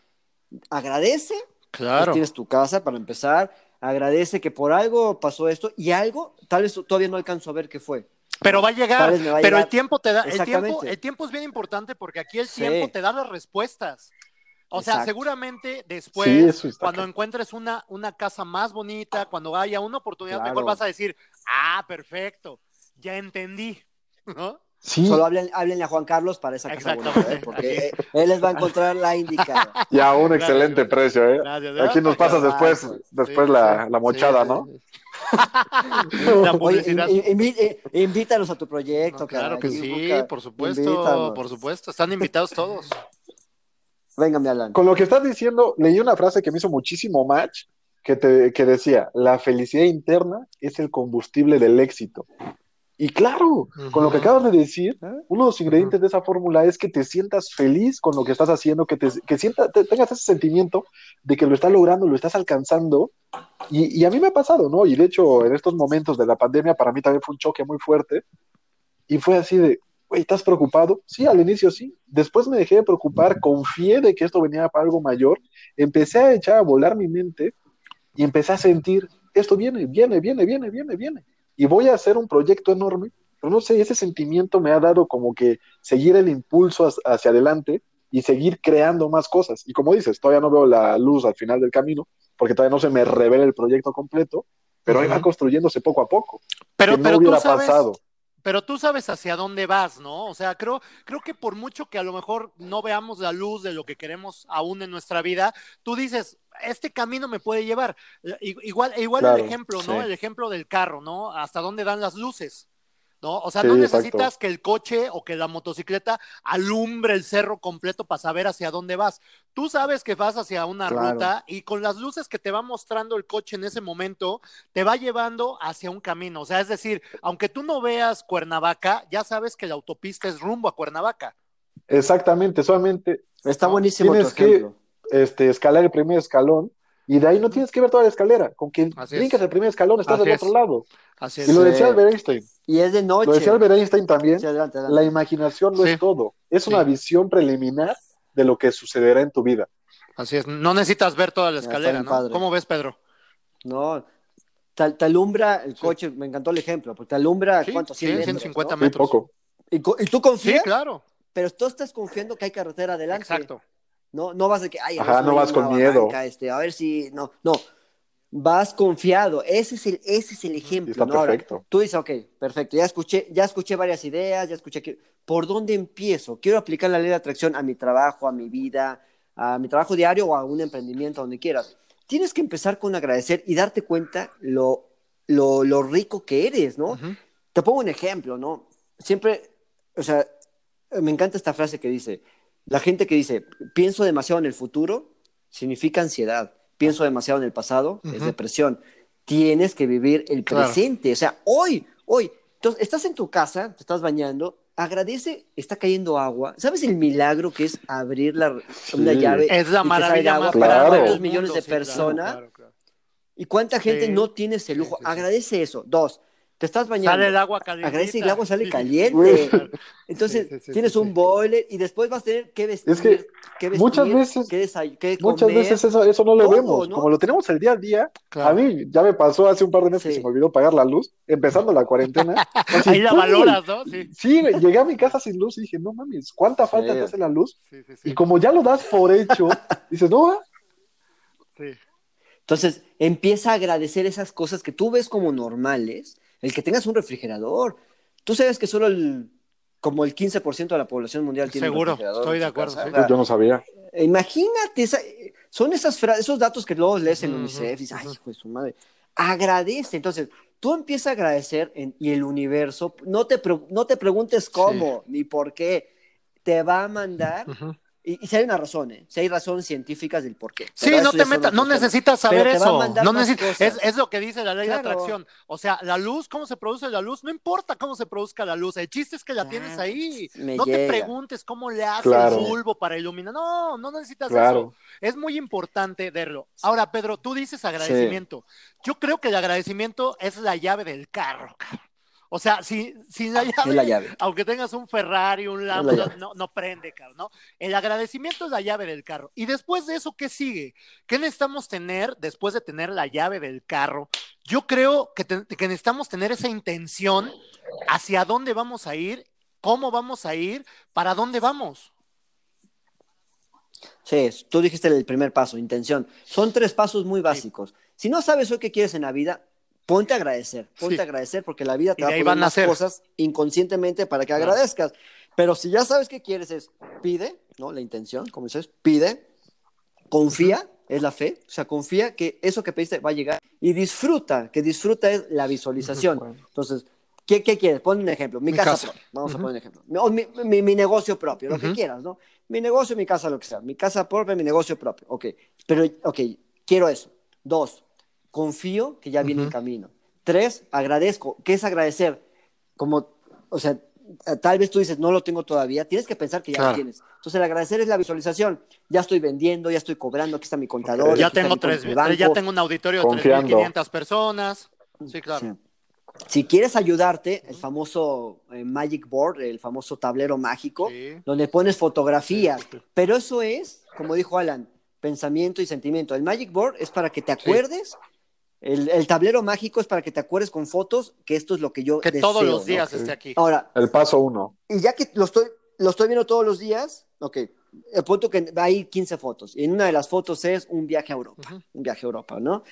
Speaker 1: agradece
Speaker 3: claro.
Speaker 1: que tienes tu casa para empezar, agradece que por algo pasó esto y algo, tal vez todavía no alcanzo a ver qué fue.
Speaker 3: Pero va a llegar, va a pero llegar. el tiempo te da, el tiempo, el tiempo es bien importante porque aquí el tiempo te da las respuestas. O sea, seguramente después, sí, cuando acá. encuentres una, una casa más bonita, cuando haya una oportunidad claro. mejor, vas a decir, ah, perfecto, ya entendí, ¿no?
Speaker 1: Sí. Solo hablen, háblenle a Juan Carlos para esa casa bonita, ¿eh? porque él les va a encontrar la indicada.
Speaker 2: Y a un excelente Gracias. precio, ¿eh? Gracias, Aquí nos pasas después, después sí, la, la, mochada, sí, ¿no?
Speaker 1: la publicidad. Oye, inví, invítalos a tu proyecto.
Speaker 3: No, claro que sí, busca, por supuesto, invítanos. por supuesto. Están invitados todos.
Speaker 1: Venga, mi Alan.
Speaker 2: Con lo que estás diciendo, leí una frase que me hizo muchísimo match, que, te, que decía, la felicidad interna es el combustible del éxito. Y claro, uh -huh. con lo que acabas de decir, uno de los ingredientes uh -huh. de esa fórmula es que te sientas feliz con lo que estás haciendo, que, te, que sienta, te, tengas ese sentimiento de que lo estás logrando, lo estás alcanzando. Y, y, a mí me ha pasado, ¿no? Y de hecho, en estos momentos de la pandemia, para mí también fue un choque muy fuerte. Y fue así de, güey, ¿estás preocupado? Sí, al inicio sí. Después me dejé de preocupar, confié de que esto venía para algo mayor, empecé a echar a volar mi mente y empecé a sentir, esto viene, viene, viene, viene, viene, viene y voy a hacer un proyecto enorme, pero no sé, ese sentimiento me ha dado como que seguir el impulso hacia adelante y seguir creando más cosas. Y como dices, todavía no veo la luz al final del camino, porque todavía no se me revela el proyecto completo, pero uh -huh. ahí va construyéndose poco a poco.
Speaker 3: Pero,
Speaker 2: que
Speaker 3: pero
Speaker 2: no
Speaker 3: tú sabes,
Speaker 2: pasado.
Speaker 3: Pero tú sabes hacia dónde vas, ¿no? O sea, creo, creo que por mucho que a lo mejor no veamos la luz de lo que queremos aún en nuestra vida, tú dices, este camino me puede llevar. Igual, igual claro, el ejemplo, ¿no? Sí. El ejemplo del carro, ¿no? Hasta dónde dan las luces. ¿No? O sea, sí, no necesitas exacto. que el coche o que la motocicleta alumbre el cerro completo para saber hacia dónde vas. Tú sabes que vas hacia una claro. ruta y con las luces que te va mostrando el coche en ese momento, te va llevando hacia un camino. O sea, es decir, aunque tú no veas Cuernavaca, ya sabes que la autopista es rumbo a Cuernavaca.
Speaker 2: Exactamente, solamente.
Speaker 1: Está buenísimo
Speaker 2: tienes que este, escalar el primer escalón y de ahí no tienes que ver toda la escalera. Con que brincas el primer escalón, estás Así del otro lado.
Speaker 3: Así
Speaker 2: y lo decía Albert Einstein.
Speaker 1: Y es de noche.
Speaker 2: Lo decía Albert Einstein también. Sí, adelante, adelante. La imaginación no sí. es todo. Es una visión preliminar de lo que sucederá en tu vida.
Speaker 3: Así es. No necesitas ver toda la escalera, ¿no? Padre. ¿Cómo ves, Pedro?
Speaker 1: No. Te, te alumbra el coche, me encantó el ejemplo, porque te alumbra, ¿cuánto? 100 metros,
Speaker 3: 150 ¿no? metros.
Speaker 2: poco.
Speaker 1: ¿Y, ¿Y, tú confías?
Speaker 3: Sí, claro.
Speaker 1: Pero tú estás confiando que hay carretera adelante.
Speaker 3: Exacto.
Speaker 1: No, no vas de que, ay,
Speaker 2: Ajá, no vas con miedo.
Speaker 1: este, a ver si, no, no, vas confiado. Ese es el, ese es el ejemplo.
Speaker 2: Está
Speaker 1: ¿no?
Speaker 2: perfecto.
Speaker 1: Ahora, tú dices, ok, perfecto, ya escuché, ya escuché varias ideas, ya escuché que, ¿por dónde empiezo? Quiero aplicar la ley de atracción a mi trabajo, a mi vida, a mi trabajo diario o a un emprendimiento, donde quieras. Tienes que empezar con agradecer y darte cuenta lo, lo, lo rico que eres, ¿no? Uh -huh. Te pongo un ejemplo, ¿no? Siempre, o sea, me encanta esta frase que dice, la gente que dice, pienso demasiado en el futuro, significa ansiedad. Pienso demasiado en el pasado, es
Speaker 3: Ujú.
Speaker 1: depresión. Tienes que vivir el
Speaker 3: Claro.
Speaker 1: presente, o sea, hoy, hoy. Entonces, estás en tu casa, te estás bañando, agradece, está cayendo agua. ¿Sabes el milagro que es abrir la, una
Speaker 2: Sí.
Speaker 1: llave?
Speaker 3: Es la maravilla
Speaker 1: agua
Speaker 3: más
Speaker 1: para
Speaker 2: Claro.
Speaker 1: cuántos
Speaker 3: del
Speaker 1: millones de
Speaker 3: sí, claro,
Speaker 1: personas?
Speaker 3: claro, claro.
Speaker 1: ¿Y cuánta gente
Speaker 3: Sí.
Speaker 1: no tiene ese lujo?
Speaker 3: Sí, sí, sí.
Speaker 1: Agradece eso. Dos, te estás bañando.
Speaker 3: Sale el agua caliente.
Speaker 1: Agradece y el agua sale
Speaker 3: Sí.
Speaker 1: caliente. Entonces,
Speaker 3: Sí, sí, sí,
Speaker 1: tienes
Speaker 3: sí,
Speaker 1: un
Speaker 3: sí.
Speaker 1: boiler y después vas a tener que vestir.
Speaker 2: Es que
Speaker 1: qué vestir,
Speaker 2: muchas veces- Muchas veces eso, eso no lo
Speaker 1: todo,
Speaker 2: vemos.
Speaker 1: ¿no?
Speaker 2: Como lo tenemos el día a día,
Speaker 3: Claro.
Speaker 2: a mí ya me pasó hace un par de meses que se me olvidó pagar la luz, empezando la cuarentena. Así,
Speaker 3: Ahí la
Speaker 2: ¡pum!
Speaker 3: valoras, ¿no? Sí.
Speaker 2: Llegué a mi casa sin luz y dije, no mames, ¿cuánta falta
Speaker 1: Sí.
Speaker 2: te hace la luz?
Speaker 3: Sí, sí, sí.
Speaker 2: Y como ya lo das por hecho, dices, no,
Speaker 3: Sí.
Speaker 1: Entonces, empieza a agradecer esas cosas que tú ves como normales. El que tengas un refrigerador. Tú sabes que solo el, como el 15% de la población mundial tiene
Speaker 3: Seguro,
Speaker 1: un refrigerador.
Speaker 3: estoy de acuerdo,
Speaker 1: casa.
Speaker 3: sí.
Speaker 1: O sea,
Speaker 2: yo no sabía.
Speaker 1: Imagínate, esa- son esas esos datos que luego lees en
Speaker 3: Ujú,
Speaker 1: UNICEF y dices, ay, hijo de su madre. Agradece. Entonces, tú empiezas a agradecer en- y el universo, no te, pre- no te preguntes cómo ni por qué, te va a mandar. Y, y si hay una razón, ¿eh? Si hay razones científicas del por qué.
Speaker 3: Sí, no te metas, no necesitas saber eso. No
Speaker 1: más
Speaker 3: necesi-
Speaker 1: cosas.
Speaker 3: es, es lo que dice la ley de atracción. O sea, la luz, ¿cómo se produce la luz? No importa cómo se produzca la luz. El chiste es que la tienes ahí.
Speaker 1: me
Speaker 3: No te preguntes cómo le hace
Speaker 2: Claro.
Speaker 3: el bulbo para iluminar. No, no necesitas
Speaker 2: Claro.
Speaker 3: eso. Es muy importante verlo. Ahora, Pedro, tú dices agradecimiento. Yo creo que el agradecimiento es la llave del carro. O sea, si, sin la llave,
Speaker 1: la llave.
Speaker 3: aunque tengas un Ferrari, un Lambo, no, no prende, cabrón, ¿no? El agradecimiento es la llave del carro. Y después de eso, ¿qué sigue? ¿Qué necesitamos tener después de tener la llave del carro? Yo creo que, te- que necesitamos tener esa intención hacia dónde vamos a ir, cómo vamos a ir, para dónde vamos.
Speaker 1: Sí, tú dijiste el primer paso, intención. Son tres pasos muy básicos. Si no sabes hoy qué quieres en la vida, ponte a agradecer. Ponte
Speaker 3: Sí.
Speaker 1: a agradecer porque la vida te
Speaker 3: Y
Speaker 1: va a poner
Speaker 3: ser.
Speaker 1: cosas inconscientemente para que
Speaker 3: Claro.
Speaker 1: agradezcas. Pero si ya sabes qué quieres es pide, ¿no? La intención, como dices, pide, confía, es la fe, o sea, confía que eso que pediste va a llegar y disfruta, que disfruta es la visualización. Entonces, ¿qué, qué quieres? Pon un ejemplo, mi,
Speaker 3: Mi
Speaker 1: casa,
Speaker 3: casa.
Speaker 1: propia, vamos a poner un ejemplo. Mi, o mi, mi- mi negocio propio, lo que quieras, ¿no? Mi negocio, mi casa, lo que sea. Mi casa propia, mi negocio propio. Ok, pero, ok, quiero eso. Dos, confío que ya viene el camino. Tres, agradezco. ¿Qué es agradecer? Como, o sea, tal vez tú dices, no lo tengo todavía, tienes que pensar que ya lo tienes. Entonces, el agradecer es la visualización. Ya estoy vendiendo, ya estoy cobrando, aquí está mi contador.
Speaker 3: Ya tengo tres, ya tengo un auditorio de
Speaker 2: Confiando.
Speaker 3: 3.500 personas. Sí, claro.
Speaker 1: Sí. Si quieres ayudarte, el famoso eh, Magic Board, el famoso tablero mágico,
Speaker 3: Sí.
Speaker 1: donde pones fotografías.
Speaker 3: Sí, sí, sí.
Speaker 1: Pero eso es, como dijo Alan, pensamiento y sentimiento. El Magic Board es para que te acuerdes. El, el tablero mágico es para que te acuerdes con fotos que esto es lo que yo
Speaker 3: Que
Speaker 1: deseo,
Speaker 3: todos los
Speaker 1: ¿no?
Speaker 3: días
Speaker 2: Ok.
Speaker 3: esté aquí.
Speaker 1: Ahora,
Speaker 2: El paso uno.
Speaker 1: y ya que lo estoy, lo estoy viendo todos los días, ok, el punto que hay 15 fotos. Y en una de las fotos es un viaje a Europa, un viaje a Europa, ¿no?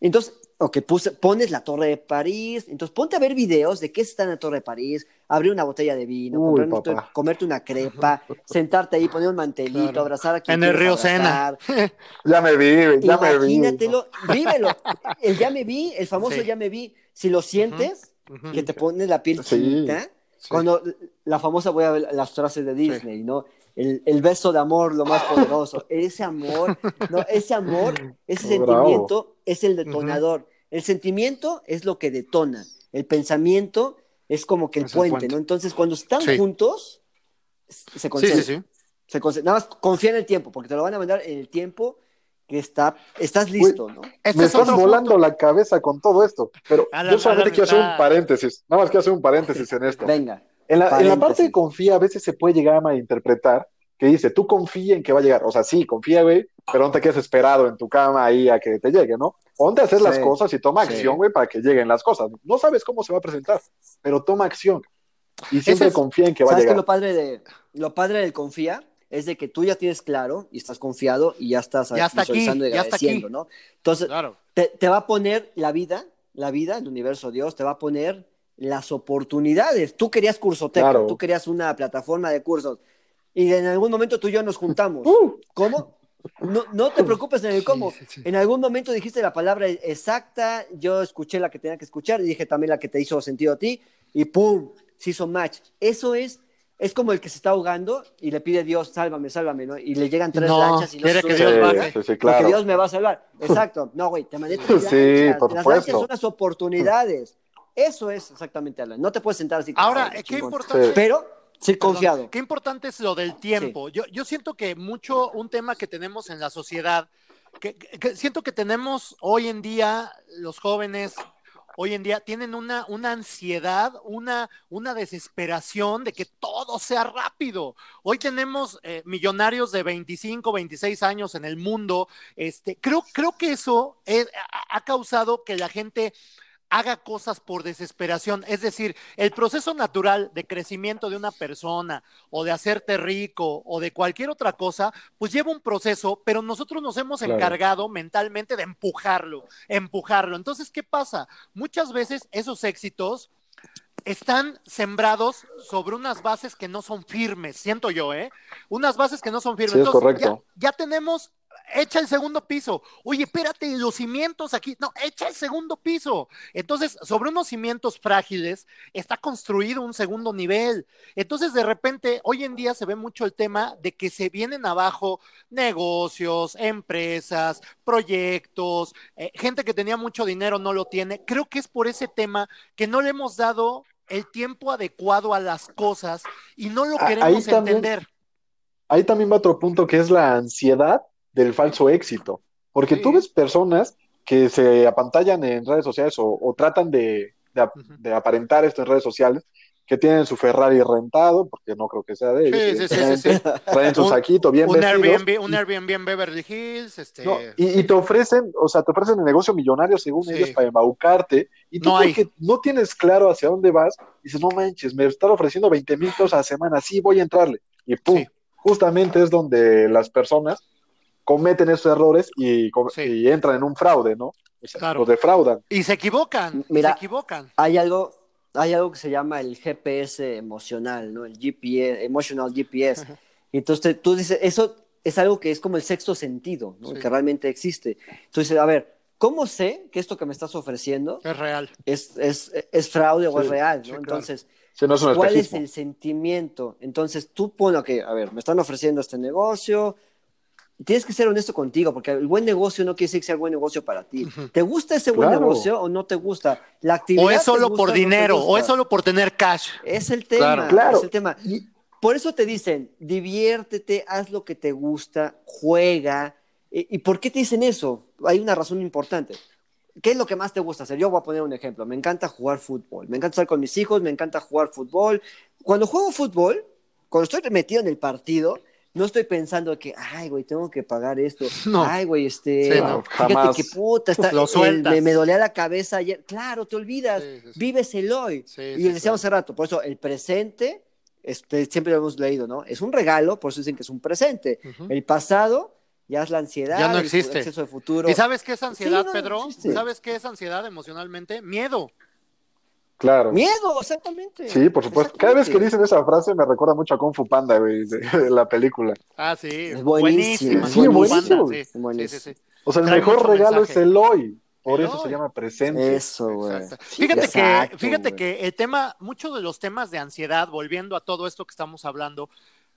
Speaker 1: Entonces, ok, puse- pones la Torre de París, entonces ponte a ver videos de qué está en la Torre de París, abrir una botella de vino,
Speaker 2: Uy,
Speaker 1: un- comerte una crepa, sentarte ahí, poner un mantelito,
Speaker 3: Claro.
Speaker 1: abrazar a quien
Speaker 3: En el río Sena.
Speaker 2: Ya me vi, ya me vi.
Speaker 1: Imagínatelo, vívelo. El ya me vi, el famoso
Speaker 3: Sí.
Speaker 1: ya me vi, si lo sientes, que te pones la piel
Speaker 2: Sí.
Speaker 1: chinita,
Speaker 3: Sí.
Speaker 1: cuando la famosa voy a ver las frases de Disney, ¿no? El, el beso de amor, lo más poderoso. Ese amor, no, ese amor, ese
Speaker 2: Bravo.
Speaker 1: sentimiento es el detonador. El sentimiento es lo que detona. El pensamiento es como que el puente. ¿no? Entonces, cuando están
Speaker 3: Sí.
Speaker 1: juntos, se
Speaker 3: Sí,
Speaker 1: concentran.
Speaker 3: sí, sí.
Speaker 1: Se Nada más confía en el tiempo, porque te lo van a mandar en el tiempo que está, estás listo, ¿no?
Speaker 3: Este
Speaker 2: me
Speaker 3: es
Speaker 2: estás volando
Speaker 3: punto.
Speaker 2: la cabeza con todo esto, pero yo solamente quiero hacer un paréntesis, nada más quiero hacer un paréntesis en esto.
Speaker 1: Venga.
Speaker 2: En la, en la parte de confía a veces se puede llegar a malinterpretar que dice, tú confía en que va a llegar, o sea, sí, confía, güey, pero no te quedes esperado en tu cama ahí a que te llegue, ¿no? Ponte a hacer las cosas y toma
Speaker 1: Sí.
Speaker 2: acción, güey, para que lleguen las cosas. No sabes cómo se va a presentar, pero toma acción. Y siempre
Speaker 3: es-
Speaker 2: confía en que va a
Speaker 1: ¿Sabes que
Speaker 2: llegar.
Speaker 1: lo padre, de, lo padre del confía es de que tú ya tienes claro y estás confiado y ya estás
Speaker 3: Ya está aquí,
Speaker 1: visualizando y
Speaker 3: ya está aquí.
Speaker 1: agradeciendo, ¿no? Entonces,
Speaker 3: Claro.
Speaker 1: te, te va a poner la vida, la vida, el universo Dios, te va a poner las oportunidades. Tú querías Cursoteca,
Speaker 2: Claro.
Speaker 1: tú querías una plataforma de cursos y en algún momento tú y yo nos juntamos.
Speaker 2: Uh,
Speaker 1: ¿Cómo? No, no te preocupes en el cómo.
Speaker 3: Sí, sí, sí.
Speaker 1: En algún momento dijiste la palabra exacta, yo escuché la que tenía que escuchar y dije también la que te hizo sentido a ti y ¡pum! Se hizo match. Eso es es como el que se está ahogando y le pide a Dios, sálvame, sálvame, ¿no? Y le llegan tres
Speaker 3: No,
Speaker 1: lanchas y no
Speaker 3: quiere que. Dios baje.
Speaker 2: sí, sí,
Speaker 1: Porque
Speaker 2: claro.
Speaker 1: Dios me va a salvar. Exacto. No, güey, te mandé tres
Speaker 2: Sí,
Speaker 1: lanchas.
Speaker 2: por
Speaker 1: Las lanchas son las oportunidades. Eso es exactamente, Alan. No te puedes sentar así.
Speaker 3: Ahora,
Speaker 1: "Ay,
Speaker 3: qué
Speaker 1: chingón".
Speaker 3: importante.
Speaker 2: Sí.
Speaker 1: Pero, sí,
Speaker 3: Perdón,
Speaker 1: confiado.
Speaker 3: Qué importante es lo del tiempo. Yo, yo siento que mucho un tema que tenemos en la sociedad, que, que siento que tenemos hoy en día los jóvenes, hoy en día tienen una, una ansiedad, una, una desesperación de que todo sea rápido. Hoy tenemos eh, millonarios de 25, 26 años en el mundo. Este, creo, creo que eso es- ha- ha causado que la gente haga cosas por desesperación. Es decir, el proceso natural de crecimiento de una persona o de hacerte rico o de cualquier otra cosa, pues lleva un proceso, pero nosotros nos hemos
Speaker 2: Claro.
Speaker 3: encargado mentalmente de empujarlo, empujarlo. Entonces, ¿qué pasa? Muchas veces esos éxitos están sembrados sobre unas bases que no son firmes, siento yo, ¿eh? Unas bases que no son firmes.
Speaker 2: Sí, es
Speaker 3: Entonces,
Speaker 2: correcto.
Speaker 3: Ya, ya tenemos, echa el segundo piso. Oye, espérate, los cimientos aquí. No, echa el segundo piso. Entonces, sobre unos cimientos frágiles está construido un segundo nivel. Entonces, de repente, hoy en día se ve mucho el tema de que se vienen abajo negocios, empresas, proyectos, eh, gente que tenía mucho dinero no lo tiene. Creo que es por ese tema que no le hemos dado el tiempo adecuado a las cosas y no lo
Speaker 2: Ah,
Speaker 3: queremos
Speaker 2: ahí también-
Speaker 3: entender.
Speaker 2: Ahí también va otro punto que es la ansiedad del falso éxito. Porque
Speaker 3: Sí.
Speaker 2: tú ves personas que se apantallan en redes sociales o, o tratan de, de de aparentar esto en redes sociales, que tienen su Ferrari rentado, porque no creo que sea de ellos,
Speaker 3: Sí, sí, sí,
Speaker 2: traen su saquito bien
Speaker 3: Un
Speaker 2: vestidos,
Speaker 3: Airbnb, un Airbnb en Beverly Hills, este,
Speaker 2: no, y, y te ofrecen, o sea, te ofrecen el negocio millonario según ellos para embaucarte, y tú
Speaker 3: No hay.
Speaker 2: porque no tienes claro hacia dónde vas, dices, no manches, me están ofreciendo 20 mil pesos a la semana, sí, voy a entrarle. Y pum, justamente es donde las personas cometen esos errores y,
Speaker 3: Sí.
Speaker 2: y entran en un fraude, ¿no? O sea,
Speaker 3: Claro.
Speaker 2: los defraudan.
Speaker 3: y se equivocan,
Speaker 1: Mira.
Speaker 3: se equivocan.
Speaker 1: Hay algo, hay algo que se llama el GPS emocional, ¿no? El GPS, Emotional GPS. Y entonces te- tú dices, eso es algo que es como el sexto sentido, ¿no?
Speaker 3: Sí.
Speaker 1: Que realmente existe. Entonces, a ver, ¿cómo sé que esto que me estás ofreciendo
Speaker 3: Es real.
Speaker 1: es, es, es fraude o
Speaker 2: Sí,
Speaker 1: es real, ¿no?
Speaker 3: sí, claro.
Speaker 1: Entonces,
Speaker 2: Si no es un
Speaker 1: ¿cuál es
Speaker 2: espejismo.
Speaker 1: el sentimiento? Entonces, tú pones que, a ver, me están ofreciendo este negocio. Tienes que ser honesto contigo, porque el buen negocio no quiere decir que sea el buen negocio para ti. ¿Te gusta ese buen
Speaker 2: Claro.
Speaker 1: negocio o no te gusta? La actividad
Speaker 3: O es solo
Speaker 1: gusta
Speaker 3: por
Speaker 1: o no
Speaker 3: dinero, o es solo por tener cash.
Speaker 1: Es el tema,
Speaker 3: Claro.
Speaker 2: Claro.
Speaker 1: es el tema. Por eso te dicen, diviértete, haz lo que te gusta, juega. ¿Y, y por qué te dicen eso? Hay una razón importante. ¿Qué es lo que más te gusta hacer? Yo voy a poner un ejemplo. Me encanta jugar fútbol. Me encanta estar con mis hijos, me encanta jugar fútbol. Cuando juego fútbol, cuando estoy metido en el partido, no estoy pensando que, ay, güey, tengo que pagar esto.
Speaker 3: No.
Speaker 1: Ay, güey, este,
Speaker 3: Sí, no,
Speaker 1: fíjate
Speaker 2: jamás.
Speaker 1: que puta, está,
Speaker 3: Lo
Speaker 1: el- me, me dolía la cabeza ayer. Claro, te olvidas,
Speaker 3: Sí,
Speaker 1: vives el hoy. Y lo decíamos hace rato, por eso el presente, este, siempre lo hemos leído, ¿no? Es un regalo, por eso dicen que es un presente. El pasado ya es la ansiedad,
Speaker 3: Ya no
Speaker 1: el
Speaker 3: existe.
Speaker 1: exceso de futuro.
Speaker 3: ¿Y sabes qué es ansiedad,
Speaker 1: no,
Speaker 3: Pedro? ¿Sabes qué es ansiedad emocionalmente? Miedo.
Speaker 2: Claro.
Speaker 1: Miedo, exactamente.
Speaker 2: Sí, por supuesto. Cada vez que dicen esa frase me recuerda mucho a Kung Fu Panda, güey, de, de la película.
Speaker 3: Ah, sí.
Speaker 1: Es buenísimo,
Speaker 3: Fu
Speaker 2: buenísimo.
Speaker 3: Panda, sí. Sí,
Speaker 1: Buenísimo.
Speaker 3: sí, sí.
Speaker 2: O sea, el
Speaker 3: Trae
Speaker 2: mejor regalo
Speaker 3: mensaje.
Speaker 2: es el hoy. Por
Speaker 3: El
Speaker 2: eso se llama presente.
Speaker 1: Eso, güey.
Speaker 3: Fíjate
Speaker 1: exacto,
Speaker 3: que, fíjate
Speaker 1: güey.
Speaker 3: que el tema, muchos de los temas de ansiedad, volviendo a todo esto que estamos hablando,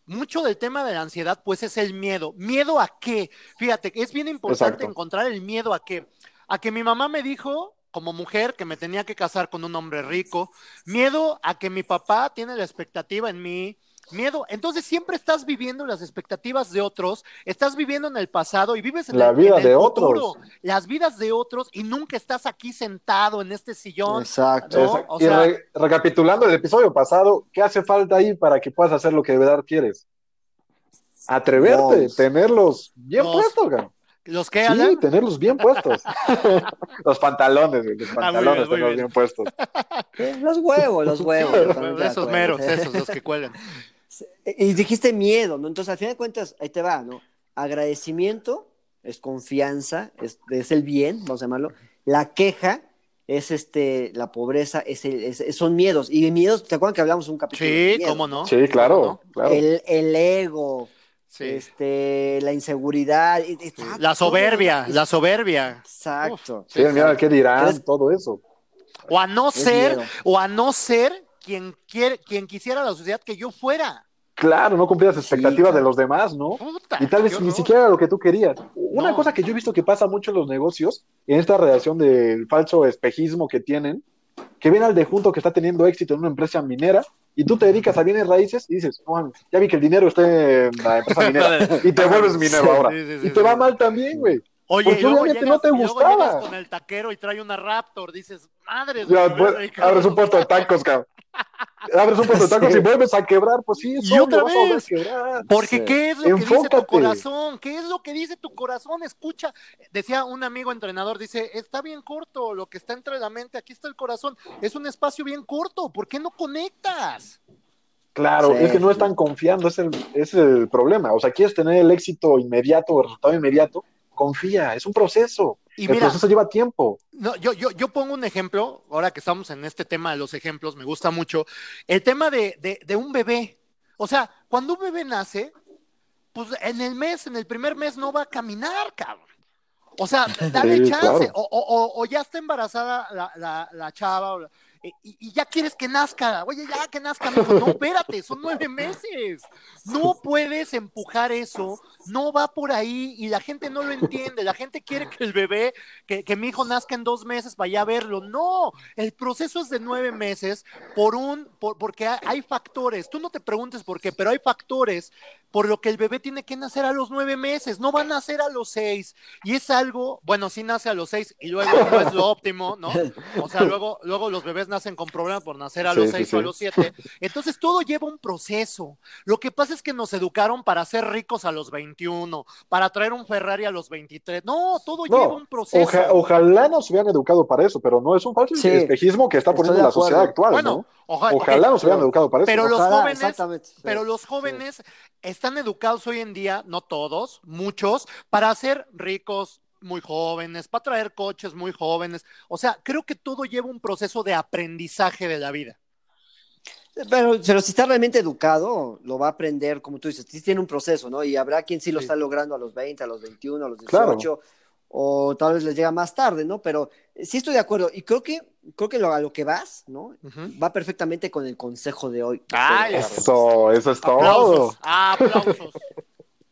Speaker 3: mucho del tema de la ansiedad, pues es el miedo. ¿Miedo a qué? Fíjate, que es bien importante
Speaker 2: Exacto.
Speaker 3: encontrar el miedo a qué. A que mi mamá me dijo, como mujer, que me tenía que casar con un hombre rico. Miedo a que mi papá tiene la expectativa en mí. Miedo. Entonces siempre estás viviendo las expectativas de otros, estás viviendo en el pasado y vives en
Speaker 2: La
Speaker 3: el,
Speaker 2: vida
Speaker 3: en el
Speaker 2: de
Speaker 3: futuro.
Speaker 2: otros.
Speaker 3: Las vidas de otros y nunca estás aquí sentado en este sillón.
Speaker 1: Exacto.
Speaker 3: ¿no?
Speaker 2: Exacto.
Speaker 3: O
Speaker 2: y re- recapitulando el episodio pasado, ¿qué hace falta ahí para que puedas hacer lo que de verdad quieres? Atreverte, tenerlos bien puestos,
Speaker 3: ¿Los que,
Speaker 2: Sí,
Speaker 3: Alan?
Speaker 2: tenerlos bien puestos. los pantalones, los
Speaker 3: Ah, muy
Speaker 2: pantalones,
Speaker 3: bien, muy
Speaker 2: tenerlos
Speaker 3: bien.
Speaker 2: bien.
Speaker 1: Eh, Los huevos, los huevos. de
Speaker 3: Esos meros, esos, los que cuelgan.
Speaker 1: Y dijiste miedo, ¿no? Entonces, al final de cuentas, ahí te va, ¿no? Agradecimiento es confianza, es, es el bien, vamos a llamarlo. La queja es este, la pobreza, es el- es- son miedos. Y miedos, ¿te acuerdas que hablamos un capítulo? de
Speaker 3: Sí,
Speaker 1: miedo?
Speaker 3: cómo no.
Speaker 2: Sí, claro,
Speaker 3: ¿Cómo no?
Speaker 2: claro.
Speaker 1: El, el ego,
Speaker 3: Sí.
Speaker 1: este, la inseguridad.
Speaker 3: La soberbia, la soberbia.
Speaker 1: Exacto.
Speaker 2: Sí, mira, ¿qué dirán? Todo eso.
Speaker 3: O a no
Speaker 1: Es
Speaker 3: ser,
Speaker 1: miedo.
Speaker 3: o a no ser quien, quiere, quien quisiera la sociedad que yo fuera.
Speaker 2: Claro, no cumplías expectativas
Speaker 1: claro.
Speaker 2: de los demás, ¿no?
Speaker 3: Puta,
Speaker 2: Y tal vez ni siquiera era lo que tú querías. Una
Speaker 3: No.
Speaker 2: cosa que yo he visto que pasa mucho en los negocios, en esta relación del falso espejismo que tienen, que ven al de junto que está teniendo éxito en una empresa minera y tú te dedicas a bienes raíces y dices, "Oh, ya vi que el dinero está en la empresa minera y te vuelves minero ahora.
Speaker 3: Sí, sí, sí,
Speaker 2: y te va mal también, güey.
Speaker 3: Oye,
Speaker 2: Porque
Speaker 3: y luego
Speaker 2: obviamente
Speaker 3: llegas,
Speaker 2: no te
Speaker 3: y luego
Speaker 2: gustaba.
Speaker 3: llegas con el taquero y trae una Raptor, dices, madre,
Speaker 2: Ya, pues, abres un puesto de tacos, cabrón. Abres un puesto de tacos
Speaker 1: Sí.
Speaker 2: y vuelves a quebrar, pues sí, es
Speaker 3: Y otra
Speaker 2: obvio, vas a volver a
Speaker 3: vez.
Speaker 2: quebrar.
Speaker 3: Porque
Speaker 1: Sí.
Speaker 3: ¿qué es lo que dice tu corazón? ¿Qué es lo que dice tu corazón? Escucha, decía un amigo entrenador, dice, está bien corto lo que está entre la mente, aquí está el corazón, es un espacio bien corto, ¿por qué no conectas?
Speaker 2: Claro,
Speaker 1: Sí.
Speaker 2: es que no están confiando, es el, es el problema. O sea, quieres tener el éxito inmediato, el resultado inmediato, confía, es un proceso.
Speaker 3: Y
Speaker 2: el
Speaker 3: mira,
Speaker 2: proceso lleva tiempo.
Speaker 3: No, yo, yo, yo pongo un ejemplo, ahora que estamos en este tema de los ejemplos, me gusta mucho, el tema de, de, de un bebé. O sea, cuando un bebé nace, pues en el mes, en el primer mes no va a caminar, cabrón. O sea, dale
Speaker 2: Sí,
Speaker 3: chance.
Speaker 2: claro.
Speaker 3: O, o- o- o ya está embarazada la, la, la chava, o la- y, y ya quieres que nazca. Oye, ya que nazca, mijo. No, espérate, son nueve meses. No puedes empujar eso. No va por ahí y la gente no lo entiende. La gente quiere que el bebé, que, que mi hijo nazca en dos meses para ya verlo. No, el proceso es de nueve meses por un, por, porque hay, hay factores. Tú no te preguntes por qué, pero hay factores por lo que el bebé tiene que nacer a los nueve meses. No va a nacer a los seis. Y es algo, bueno, sí nace a los seis y luego no es lo óptimo, ¿no? O sea, luego, luego los bebés nacen con problemas por nacer a los
Speaker 2: sí,
Speaker 3: seis
Speaker 2: sí.
Speaker 3: o a los siete. Entonces todo lleva un proceso. Lo que pasa es que nos educaron para ser ricos a los 21, para traer un Ferrari a los 23. No, todo
Speaker 2: No,
Speaker 3: lleva un proceso.
Speaker 2: Oja- ojalá nos hubieran educado para eso, pero no es un falso
Speaker 1: Sí,
Speaker 2: espejismo que está poniendo la sociedad actual,
Speaker 3: bueno,
Speaker 2: ¿no?
Speaker 3: oja-
Speaker 2: Ojalá nos hubieran educado para eso.
Speaker 3: pero los
Speaker 1: Ojalá,
Speaker 3: jóvenes-. Pero los jóvenes están educados hoy en día, no todos, muchos, para ser ricos muy jóvenes, para traer coches muy jóvenes. O sea, creo que todo lleva un proceso de aprendizaje de la vida.
Speaker 1: Pero, pero si está realmente educado, lo va a aprender, como tú dices, sí tiene un proceso, ¿no? Y habrá quien sí lo
Speaker 3: Sí.
Speaker 1: está logrando a los 20, a los 21, a los 18,
Speaker 2: Claro.
Speaker 1: o tal vez les llega más tarde, ¿no? Pero eh, sí estoy de acuerdo. Y creo que, creo que lo, a lo que vas, ¿no? Va perfectamente con el consejo de hoy.
Speaker 3: Ay,
Speaker 2: Eso, eso es todo.
Speaker 3: Aplausos, aplausos.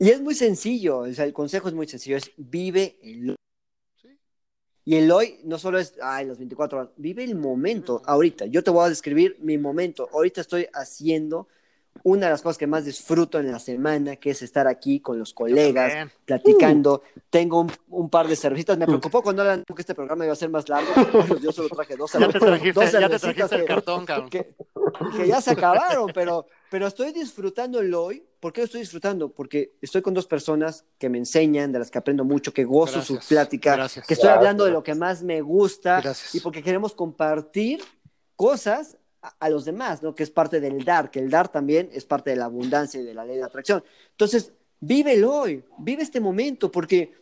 Speaker 1: Y es muy sencillo, o sea, el consejo es muy sencillo, es vive el hoy.
Speaker 3: Sí.
Speaker 1: Y el hoy no solo es, ay, las 24 horas, vive el momento, ahorita. Yo te voy a describir mi momento. Ahorita estoy haciendo una de las cosas que más disfruto en la semana, que es estar aquí con los colegas, platicando. Tengo un, un par de cervecitas. Me preocupó cuando hablan que este programa iba a ser más largo. Yo solo traje dos,
Speaker 3: Ya te trajiste,
Speaker 1: dos
Speaker 3: ya te
Speaker 1: cervecitas
Speaker 3: trajiste el
Speaker 1: que-
Speaker 3: cartón, cabrón.
Speaker 1: que, que ya se acabaron, pero, pero estoy disfrutando el hoy. ¿Por qué lo estoy disfrutando? Porque estoy con dos personas que me enseñan, de las que aprendo mucho, que gozo
Speaker 3: Gracias,
Speaker 1: su plática,
Speaker 3: gracias.
Speaker 1: que estoy
Speaker 2: Gracias.
Speaker 1: hablando de lo que más me gusta
Speaker 3: Gracias.
Speaker 1: y porque queremos compartir cosas a, a los demás, ¿no? Que es parte del dar, que el dar también es parte de la abundancia y de la ley de atracción. Entonces, vive el hoy, vive este momento, porque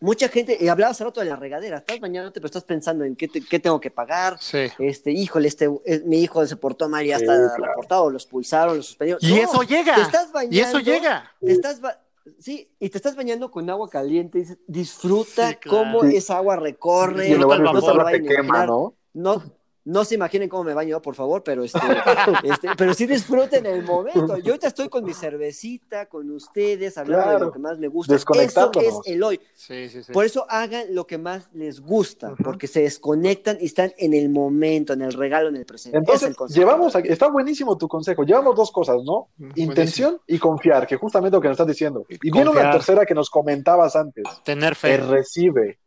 Speaker 1: mucha gente, y hablabas hace rato de la regadera, estás bañándote, pero estás pensando en qué, te- qué tengo que pagar,
Speaker 3: Sí.
Speaker 1: este, híjole, este, eh, mi hijo se portó mal y ya
Speaker 2: Sí, claro.
Speaker 1: reportado, lo expulsaron, lo suspendieron.
Speaker 3: Y
Speaker 1: No,
Speaker 3: eso llega.
Speaker 1: Te estás bañando.
Speaker 3: Y eso llega.
Speaker 1: Te estás ba- Sí, y te estás bañando con agua caliente, y dices, disfruta
Speaker 3: Sí, claro.
Speaker 1: cómo
Speaker 2: Sí.
Speaker 1: esa agua recorre.
Speaker 2: Y
Speaker 1: lo
Speaker 2: disfrutarla
Speaker 1: vayan
Speaker 2: te
Speaker 1: a
Speaker 2: quema. ¿no?
Speaker 1: No, no se imaginen cómo me baño por favor, pero este, este, pero sí disfruten el momento. Yo ahorita estoy con mi cervecita, con ustedes, hablando de lo que más me gusta. Eso es el hoy.
Speaker 3: Sí, sí, sí.
Speaker 1: Por eso hagan lo que más les gusta, porque se desconectan y están en el momento, en el regalo, en el presente. Ese es
Speaker 2: Entonces,
Speaker 1: el consejo.
Speaker 2: llevamos, a- está buenísimo tu consejo. Llevamos dos cosas, ¿no?
Speaker 3: Buenísimo.
Speaker 2: Intención y confiar, que justamente lo que nos estás diciendo. Y viene una
Speaker 3: Confiar.
Speaker 2: tercera que nos comentabas antes.
Speaker 3: Tener fe.
Speaker 2: El recibe.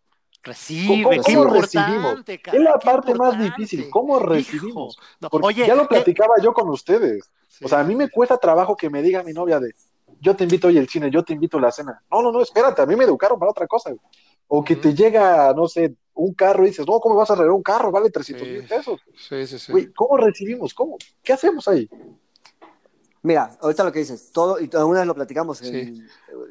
Speaker 3: Recibe,
Speaker 2: ¿Cómo-
Speaker 3: qué
Speaker 1: cómo
Speaker 3: recibimos?
Speaker 2: Es la parte más difícil. ¿Cómo recibimos? Porque
Speaker 3: Oye,
Speaker 2: ya lo
Speaker 3: eh,
Speaker 2: platicaba yo con ustedes.
Speaker 3: sí,
Speaker 2: O sea, a mí me cuesta trabajo que me diga mi novia de, yo te invito hoy al cine, yo te invito a la cena. No, no, no, espérate, a mí me educaron para otra cosa. güey. O que te llega, no sé, un carro y dices, no, ¿cómo vas a arreglar un carro? Vale 300
Speaker 3: Sí.
Speaker 2: mil pesos.
Speaker 3: Sí, sí, sí.
Speaker 2: Güey, ¿cómo recibimos? ¿Cómo? ¿Qué hacemos ahí?
Speaker 1: Mira, ahorita lo que dices, todo, y alguna vez lo platicamos en,
Speaker 3: Sí.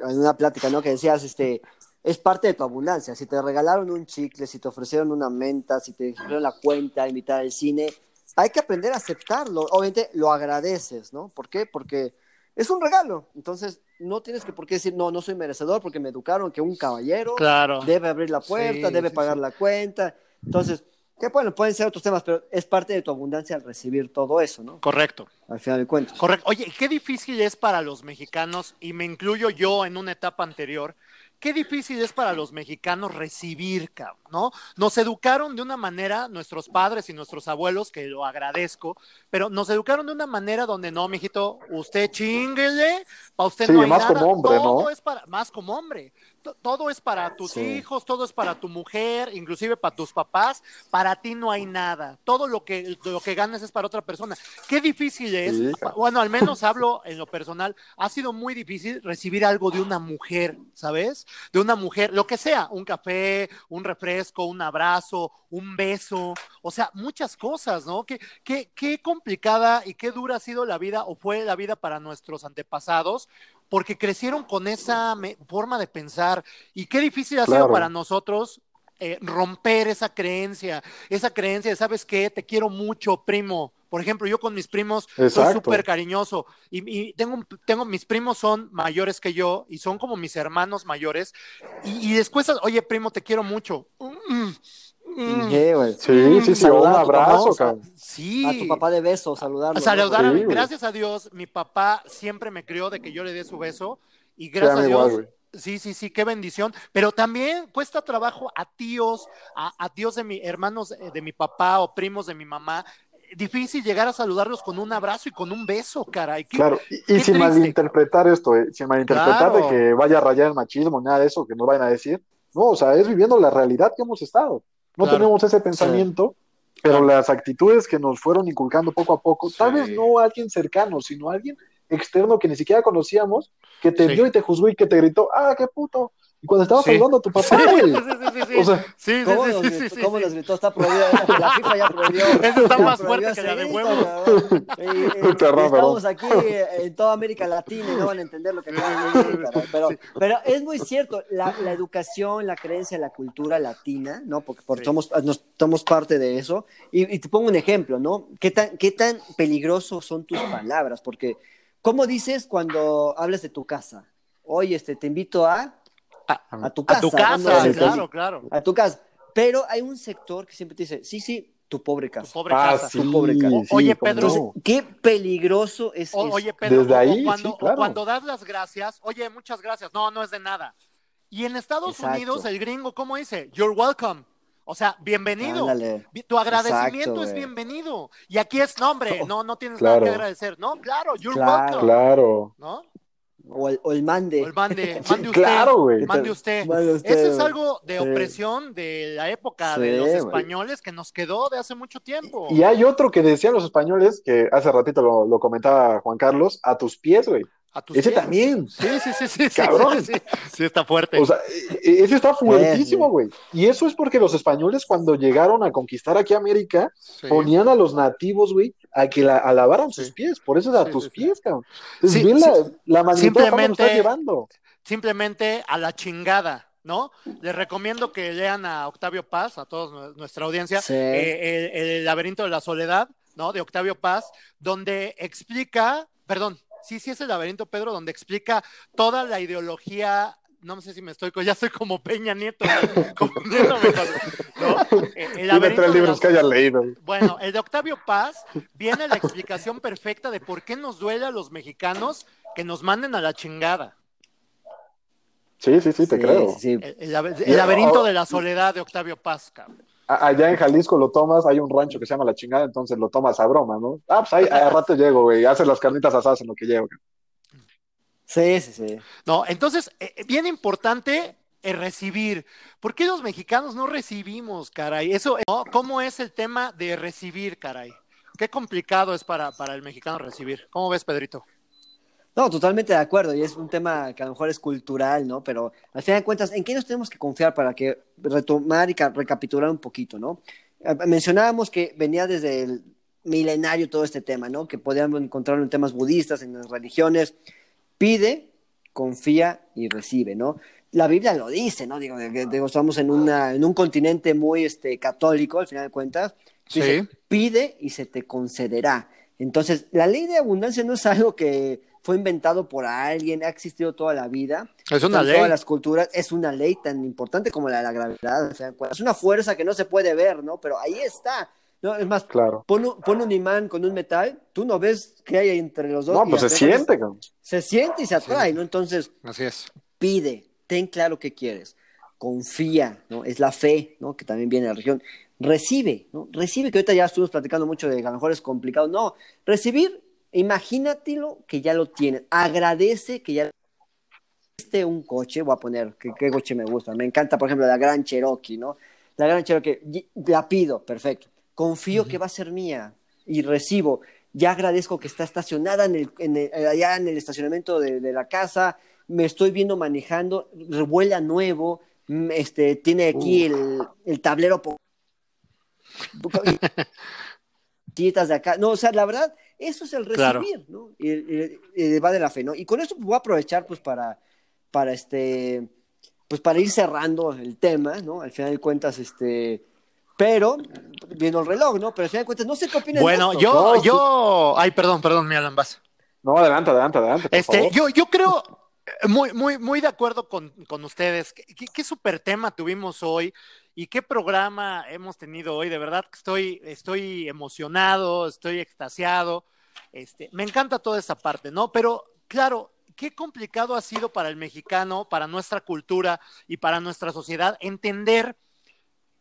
Speaker 1: en una plática, ¿no? Que decías, este, es parte de tu abundancia. Si te regalaron un chicle, si te ofrecieron una menta, si te dijeron la cuenta, invitar al cine, hay que aprender a aceptarlo. Obviamente lo agradeces, ¿no? ¿Por qué? Porque es un regalo. Entonces, no tienes que por qué decir, no, no soy merecedor porque me educaron que un caballero
Speaker 3: Claro.
Speaker 1: debe abrir la puerta,
Speaker 3: Sí,
Speaker 1: debe
Speaker 3: sí,
Speaker 1: pagar
Speaker 3: sí.
Speaker 1: la cuenta. Entonces, Que bueno, pueden ser otros temas, pero es parte de tu abundancia al recibir todo eso, ¿no?
Speaker 3: Correcto.
Speaker 1: Al final de cuentas.
Speaker 3: Correcto. Oye, qué difícil es para los mexicanos, y me incluyo yo en una etapa anterior, qué difícil es para los mexicanos recibir, cabrón, ¿no? Nos educaron de una manera, nuestros padres y nuestros abuelos, que lo agradezco, pero nos educaron de una manera donde no, mijito, usted chinguele, para usted
Speaker 2: Sí,
Speaker 3: no hay
Speaker 2: más
Speaker 3: nada,
Speaker 2: como hombre,
Speaker 3: todo
Speaker 2: ¿no?
Speaker 3: es para, más como hombre, To- todo es para tus
Speaker 1: Sí.
Speaker 3: hijos, todo es para tu mujer, inclusive para tus papás, para ti no hay nada, todo lo que, lo que ganas es para otra persona. Qué difícil es,
Speaker 2: Sí.
Speaker 3: bueno, al menos hablo en lo personal, ha sido muy difícil recibir algo de una mujer, ¿sabes? De una mujer, lo que sea, un café, un refresco, un abrazo, un beso, o sea, muchas cosas, ¿no? Qué, qué, qué complicada y qué dura ha sido la vida o fue la vida para nuestros antepasados, porque crecieron con esa forma de pensar y qué difícil ha sido para nosotros eh, romper esa creencia, esa creencia de, ¿sabes qué? Te quiero mucho, primo. Por ejemplo, yo con mis primos soy
Speaker 2: Exacto.
Speaker 3: súper cariñoso y, y tengo, tengo, mis primos son mayores que yo y son como mis hermanos mayores y, y después, oye, primo, te quiero mucho. Mm, mm,
Speaker 1: Sí, güey.
Speaker 2: Sí, sí, sí, un
Speaker 1: Saludar a tu papá,
Speaker 2: abrazo, cabrón.
Speaker 3: Sí.
Speaker 1: A tu papá de beso, saludarlo.
Speaker 3: A saludar a
Speaker 2: Sí.
Speaker 3: Gracias a Dios, mi papá siempre me crió de que yo le dé su beso. Y
Speaker 2: Sí,
Speaker 3: gracias
Speaker 2: a
Speaker 3: Dios.
Speaker 2: igual.
Speaker 3: Sí, sí, sí, qué bendición. Pero también cuesta trabajo a tíos, a, a tíos de mi, hermanos de mi papá o primos de mi mamá. Difícil llegar a saludarlos con un abrazo y con un beso, caray. Qué-
Speaker 2: Claro, y, sin
Speaker 3: triste.
Speaker 2: malinterpretar esto, eh, sin malinterpretar
Speaker 3: Claro.
Speaker 2: de que vaya a rayar el machismo, nada de eso, que nos vayan a decir. No, o sea, es viviendo la realidad que hemos estado. No
Speaker 3: Claro.
Speaker 2: tenemos ese pensamiento, pero
Speaker 3: Claro.
Speaker 2: las actitudes que nos fueron inculcando poco a poco, tal vez no alguien cercano, sino alguien externo que ni siquiera conocíamos, que te
Speaker 3: Sí.
Speaker 2: vio y te juzgó y que te gritó, ah, qué puto. Y cuando estabas
Speaker 3: Sí.
Speaker 2: saludando a tu papá,
Speaker 3: Sí,
Speaker 2: güey.
Speaker 3: sí, sí.
Speaker 2: O sea,
Speaker 1: ¿Cómo,
Speaker 3: sí,
Speaker 1: nos,
Speaker 3: sí,
Speaker 1: gritó,
Speaker 3: sí,
Speaker 1: cómo
Speaker 3: sí.
Speaker 1: nos gritó? Está prohibido. La FIFA ya prohibió.
Speaker 3: Esa está más fuerte que la de huevos.
Speaker 2: Perdón,
Speaker 1: y estamos
Speaker 2: perdón.
Speaker 1: aquí eh, en toda América Latina y no van a entender lo que pero, pero es muy cierto, la, la educación, la creencia, la cultura latina, ¿no? Porque, porque
Speaker 3: Sí.
Speaker 1: somos, nos, somos parte de eso. Y, y te pongo un ejemplo, ¿no? ¿Qué tan, ¿Qué tan peligrosos son tus palabras? Porque, ¿cómo dices cuando hablas de tu casa? Oye, este, te invito a, a tu casa.
Speaker 3: A tu casa,
Speaker 1: No,
Speaker 3: claro, claro.
Speaker 1: a tu casa. Pero hay un sector que siempre te dice, sí, sí, tu pobre
Speaker 3: Tu
Speaker 1: casa.
Speaker 3: pobre
Speaker 2: ah,
Speaker 3: casa.
Speaker 2: sí,
Speaker 1: Tu pobre cara.
Speaker 2: sí,
Speaker 3: Oye, Pedro.
Speaker 2: no.
Speaker 1: Qué peligroso es
Speaker 3: O-
Speaker 1: eso.
Speaker 3: oye, Pedro,
Speaker 2: Desde ahí,
Speaker 3: cuando,
Speaker 2: sí, claro.
Speaker 3: cuando das las gracias, oye, muchas gracias. No, no es de nada. Y en Estados
Speaker 1: Exacto.
Speaker 3: Unidos, el gringo, ¿cómo dice? You're welcome. O sea, bienvenido.
Speaker 1: Ándale.
Speaker 3: Tu agradecimiento
Speaker 1: Exacto,
Speaker 3: es bienvenido. Y aquí es, no, hombre, no, no tienes
Speaker 2: Claro.
Speaker 3: nada que agradecer. No, claro, you're
Speaker 1: Claro.
Speaker 3: welcome.
Speaker 2: Claro.
Speaker 3: ¿No?
Speaker 1: O el, o el mande.
Speaker 3: O el mande, usted.
Speaker 2: claro, güey.
Speaker 3: Mande usted.
Speaker 1: Mande usted,
Speaker 3: Eso es algo de
Speaker 1: Sí.
Speaker 3: opresión de la época
Speaker 1: Sí,
Speaker 3: de los españoles que nos quedó de hace mucho tiempo.
Speaker 2: Y hay otro que decían los españoles, que hace ratito lo, lo comentaba Juan Carlos, a tus pies, güey.
Speaker 3: A tus
Speaker 2: Ese
Speaker 3: pies.
Speaker 2: también.
Speaker 3: Sí, sí, sí, sí. sí,
Speaker 2: Cabrón.
Speaker 3: Sí, sí, sí, está fuerte.
Speaker 2: O sea, e- e- ese está fuertísimo, güey. Y eso es porque los españoles cuando llegaron a conquistar aquí América,
Speaker 3: Sí.
Speaker 2: ponían a los nativos, güey, a que la, a lavaran
Speaker 3: Sí.
Speaker 2: sus pies. Por eso es a
Speaker 3: Sí,
Speaker 2: tus
Speaker 3: sí, sí.
Speaker 2: pies, cabrón. Entonces, bien
Speaker 3: sí.
Speaker 2: la, la magnitud
Speaker 3: Simplemente-
Speaker 2: estás llevando.
Speaker 3: simplemente a la chingada, ¿no? Les recomiendo que lean a Octavio Paz, a toda nuestra audiencia,
Speaker 1: Sí.
Speaker 3: eh, el, el laberinto de la soledad, ¿no? De Octavio Paz, donde explica, perdón, sí, sí es el laberinto, Pedro, donde explica toda la ideología. No sé si me estoy, ya estoy como Peña Nieto. Eh, El
Speaker 2: Dime
Speaker 3: laberinto
Speaker 2: tres
Speaker 3: de
Speaker 2: libros que hayas leído.
Speaker 3: Bueno, el de Octavio Paz viene la explicación perfecta de por qué nos duele a los mexicanos que nos manden a la chingada.
Speaker 2: Sí, sí, sí, te
Speaker 1: Sí,
Speaker 2: creo.
Speaker 1: sí, sí.
Speaker 3: El, el labe- el laberinto de la soledad de Octavio Paz, cabrón.
Speaker 2: Allá en Jalisco lo tomas, hay un rancho que se llama La Chingada, entonces lo tomas a broma, ¿no? Ah, pues ahí a rato llego, güey. Haces las carnitas asadas en lo que llego.
Speaker 1: Sí, sí, sí.
Speaker 3: No, entonces, eh, eh, bien importante eh, recibir. ¿Por qué los mexicanos no recibimos, caray? Eso, ¿no? ¿Cómo es el tema de recibir, caray? Qué complicado es para, para el mexicano recibir. ¿Cómo ves, Pedrito?
Speaker 1: No, totalmente de acuerdo, y es un tema que a lo mejor es cultural, ¿no? Pero al final de cuentas, ¿en qué nos tenemos que confiar para que retomar y ca- recapitular un poquito, ¿no? Eh, Mencionábamos que venía desde el milenario todo este tema, ¿no? Que podíamos encontrarlo en temas budistas, en las religiones. Pide, confía y recibe, ¿no? La Biblia lo dice, ¿no? Digo, estamos en, una, en un continente muy este, católico, al final de cuentas. Dice,
Speaker 3: Sí.
Speaker 1: pide y se te concederá. Entonces, la ley de abundancia no es algo que fue inventado por alguien, ha existido toda la vida.
Speaker 3: Es una
Speaker 1: en
Speaker 3: ley.
Speaker 1: todas las culturas, es una ley tan importante como la de la gravedad. o sea, es una fuerza que no se puede ver, ¿no? Pero ahí está. ¿no? Es más,
Speaker 2: Claro.
Speaker 1: pon un, pon un imán con un metal, tú no ves qué hay entre los dos.
Speaker 2: No, pues se siente.
Speaker 1: Se siente y se atrae, ¿no? Entonces,
Speaker 3: Así es.
Speaker 1: pide, ten claro qué quieres, confía, ¿no? Es la fe, ¿no? Que también viene de la religión. Recibe, ¿no? Recibe, que ahorita ya estuvimos platicando mucho de que a lo mejor es complicado. No, recibir, imagínatelo que ya lo tienes. Agradece que ya existe un coche, voy a poner, ¿qué, qué coche me gusta? Me encanta, por ejemplo, la Gran Cherokee, ¿no? La Gran Cherokee, la pido, perfecto. Confío que va a ser mía y recibo. Ya agradezco que está estacionada en el, en el- allá en el estacionamiento de, de la casa. Me estoy viendo manejando, revuela nuevo. mm, Este, tiene aquí el, el tablero. de acá. No, o sea, la verdad, eso es el
Speaker 3: Claro.
Speaker 1: recibir, ¿no? Y, y- y va de la fe, ¿no? Y con esto voy a aprovechar, pues, para, para este, pues, para ir cerrando el tema, ¿no? Al final de cuentas, este, pero, viendo el reloj, ¿no? Pero al final de cuentas, no sé qué opinan de
Speaker 3: Bueno,
Speaker 1: esto.
Speaker 3: yo,
Speaker 2: No,
Speaker 3: yo, ay, perdón, perdón, mi Alan, vas.
Speaker 2: No, adelante, adelante, adelante. por
Speaker 3: Este,
Speaker 2: favor.
Speaker 3: yo, yo creo, eh, muy, muy, muy de acuerdo con, con ustedes. ¿Qué, qué, qué super tema tuvimos hoy y qué programa hemos tenido hoy? De verdad que estoy, estoy emocionado, estoy extasiado. Este, me encanta toda esa parte, ¿no? Pero, claro, qué complicado ha sido para el mexicano, para nuestra cultura y para nuestra sociedad entender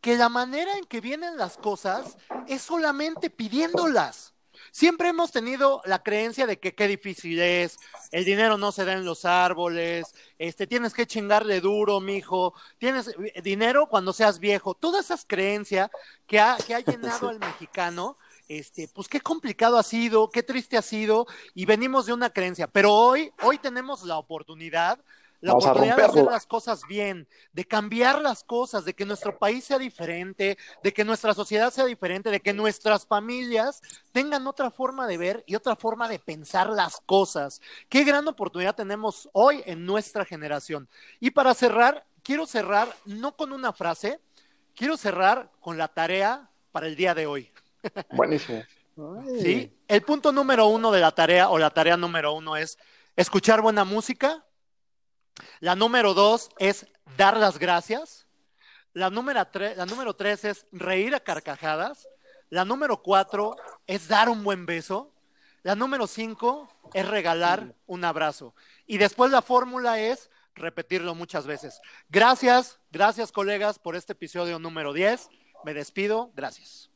Speaker 3: que la manera en que vienen las cosas es solamente pidiéndolas. Siempre hemos tenido la creencia de que qué difícil es, el dinero no se da en los árboles, este, tienes que chingarle duro, mijo, tienes eh, dinero cuando seas viejo, todas esas creencias que ha, que ha llenado al mexicano, este, pues qué complicado ha sido, qué triste ha sido, y venimos de una creencia, pero hoy, hoy tenemos la oportunidad la
Speaker 2: Vamos
Speaker 3: oportunidad de hacer las cosas bien, de cambiar las cosas, de que nuestro país sea diferente, de que nuestra sociedad sea diferente, de que nuestras familias tengan otra forma de ver y otra forma de pensar las cosas. Qué gran oportunidad tenemos hoy en nuestra generación. Y para cerrar, quiero cerrar no con una frase, quiero cerrar con la tarea para el día de hoy.
Speaker 2: Buenísimo.
Speaker 1: Ay.
Speaker 3: ¿sí? El punto número uno de la tarea o la tarea número uno es escuchar buena música. La número dos es dar las gracias. La número, la número tres es reír a carcajadas. La número cuatro es dar un buen beso. La número cinco es regalar un abrazo. Y después la fórmula es repetirlo muchas veces. Gracias, gracias colegas por este episodio número 10. Me despido, gracias.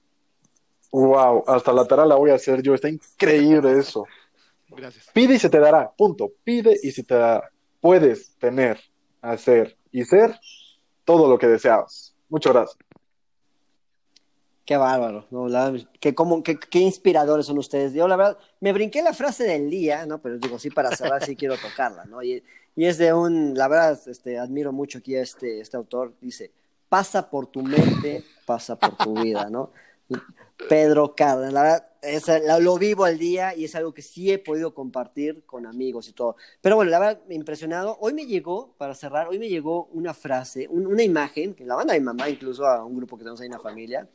Speaker 2: Wow, hasta la tarea la voy a hacer yo. Está increíble eso.
Speaker 3: Gracias.
Speaker 2: Pide y se te dará. Punto. Pide y se te dará. Puedes tener, hacer y ser todo lo que deseabas. Muchas gracias.
Speaker 1: Qué bárbaro, ¿no? La- qué, cómo- qué- qué inspiradores son ustedes. Yo, la verdad, me brinqué la frase del día, ¿no? Pero digo, sí, para cerrar, sí quiero tocarla, ¿no? Y, y es de un, la verdad, este, admiro mucho aquí a este, este autor. Dice, pasa por tu mente, pasa por tu vida, ¿no? Pedro Cárdenas, la verdad, es- la- lo vivo al día y es algo que sí he podido compartir con amigos y todo. Pero bueno, la verdad, impresionado. Hoy me llegó, para cerrar, hoy me llegó una frase, un- una imagen, que la manda mi mamá incluso a un grupo que tenemos ahí en la familia,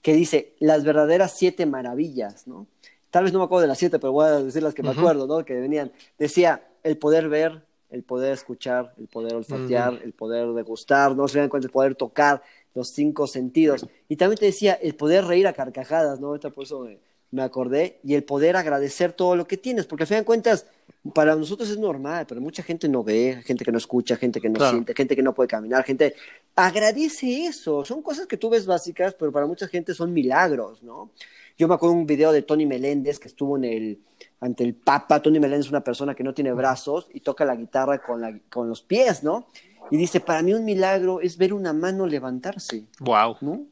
Speaker 1: que dice las verdaderas siete maravillas, ¿no? Tal vez no me acuerdo de las siete, pero voy a decir las que me acuerdo, ¿no? Que venían. Decía el poder ver, el poder escuchar, el poder olfatear, el poder degustar, ¿no? Se dan cuenta, el poder tocar, los cinco sentidos. Y también te decía el poder reír a carcajadas, ¿no? Ahorita por eso me, me acordé. Y el poder agradecer todo lo que tienes, porque al fin de cuentas, para nosotros es normal, pero mucha gente no ve, gente que no escucha, gente que no
Speaker 3: Claro.
Speaker 1: siente, gente que no puede caminar, gente agradece eso. Son cosas que tú ves básicas, pero para mucha gente son milagros, ¿no? Yo me acuerdo de un video de Tony Meléndez que estuvo en el ante el Papa. Tony Meléndez es una persona que no tiene brazos y toca la guitarra con, la, con los pies, ¿no? Y dice, para mí un milagro es ver una mano levantarse,
Speaker 3: Wow.
Speaker 1: ¿no?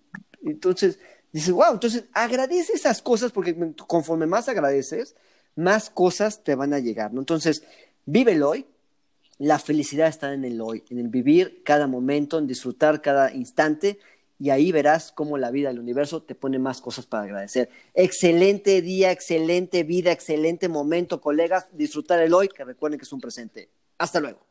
Speaker 1: Entonces, dices, wow, entonces agradece esas cosas porque conforme más agradeces, más cosas te van a llegar, ¿no? Entonces, vive el hoy, la felicidad está en el hoy, en el vivir cada momento, en disfrutar cada instante y ahí verás cómo la vida, el universo te pone más cosas para agradecer. Excelente día, excelente vida, excelente momento, colegas, disfrutar el hoy, que recuerden que es un presente. Hasta luego.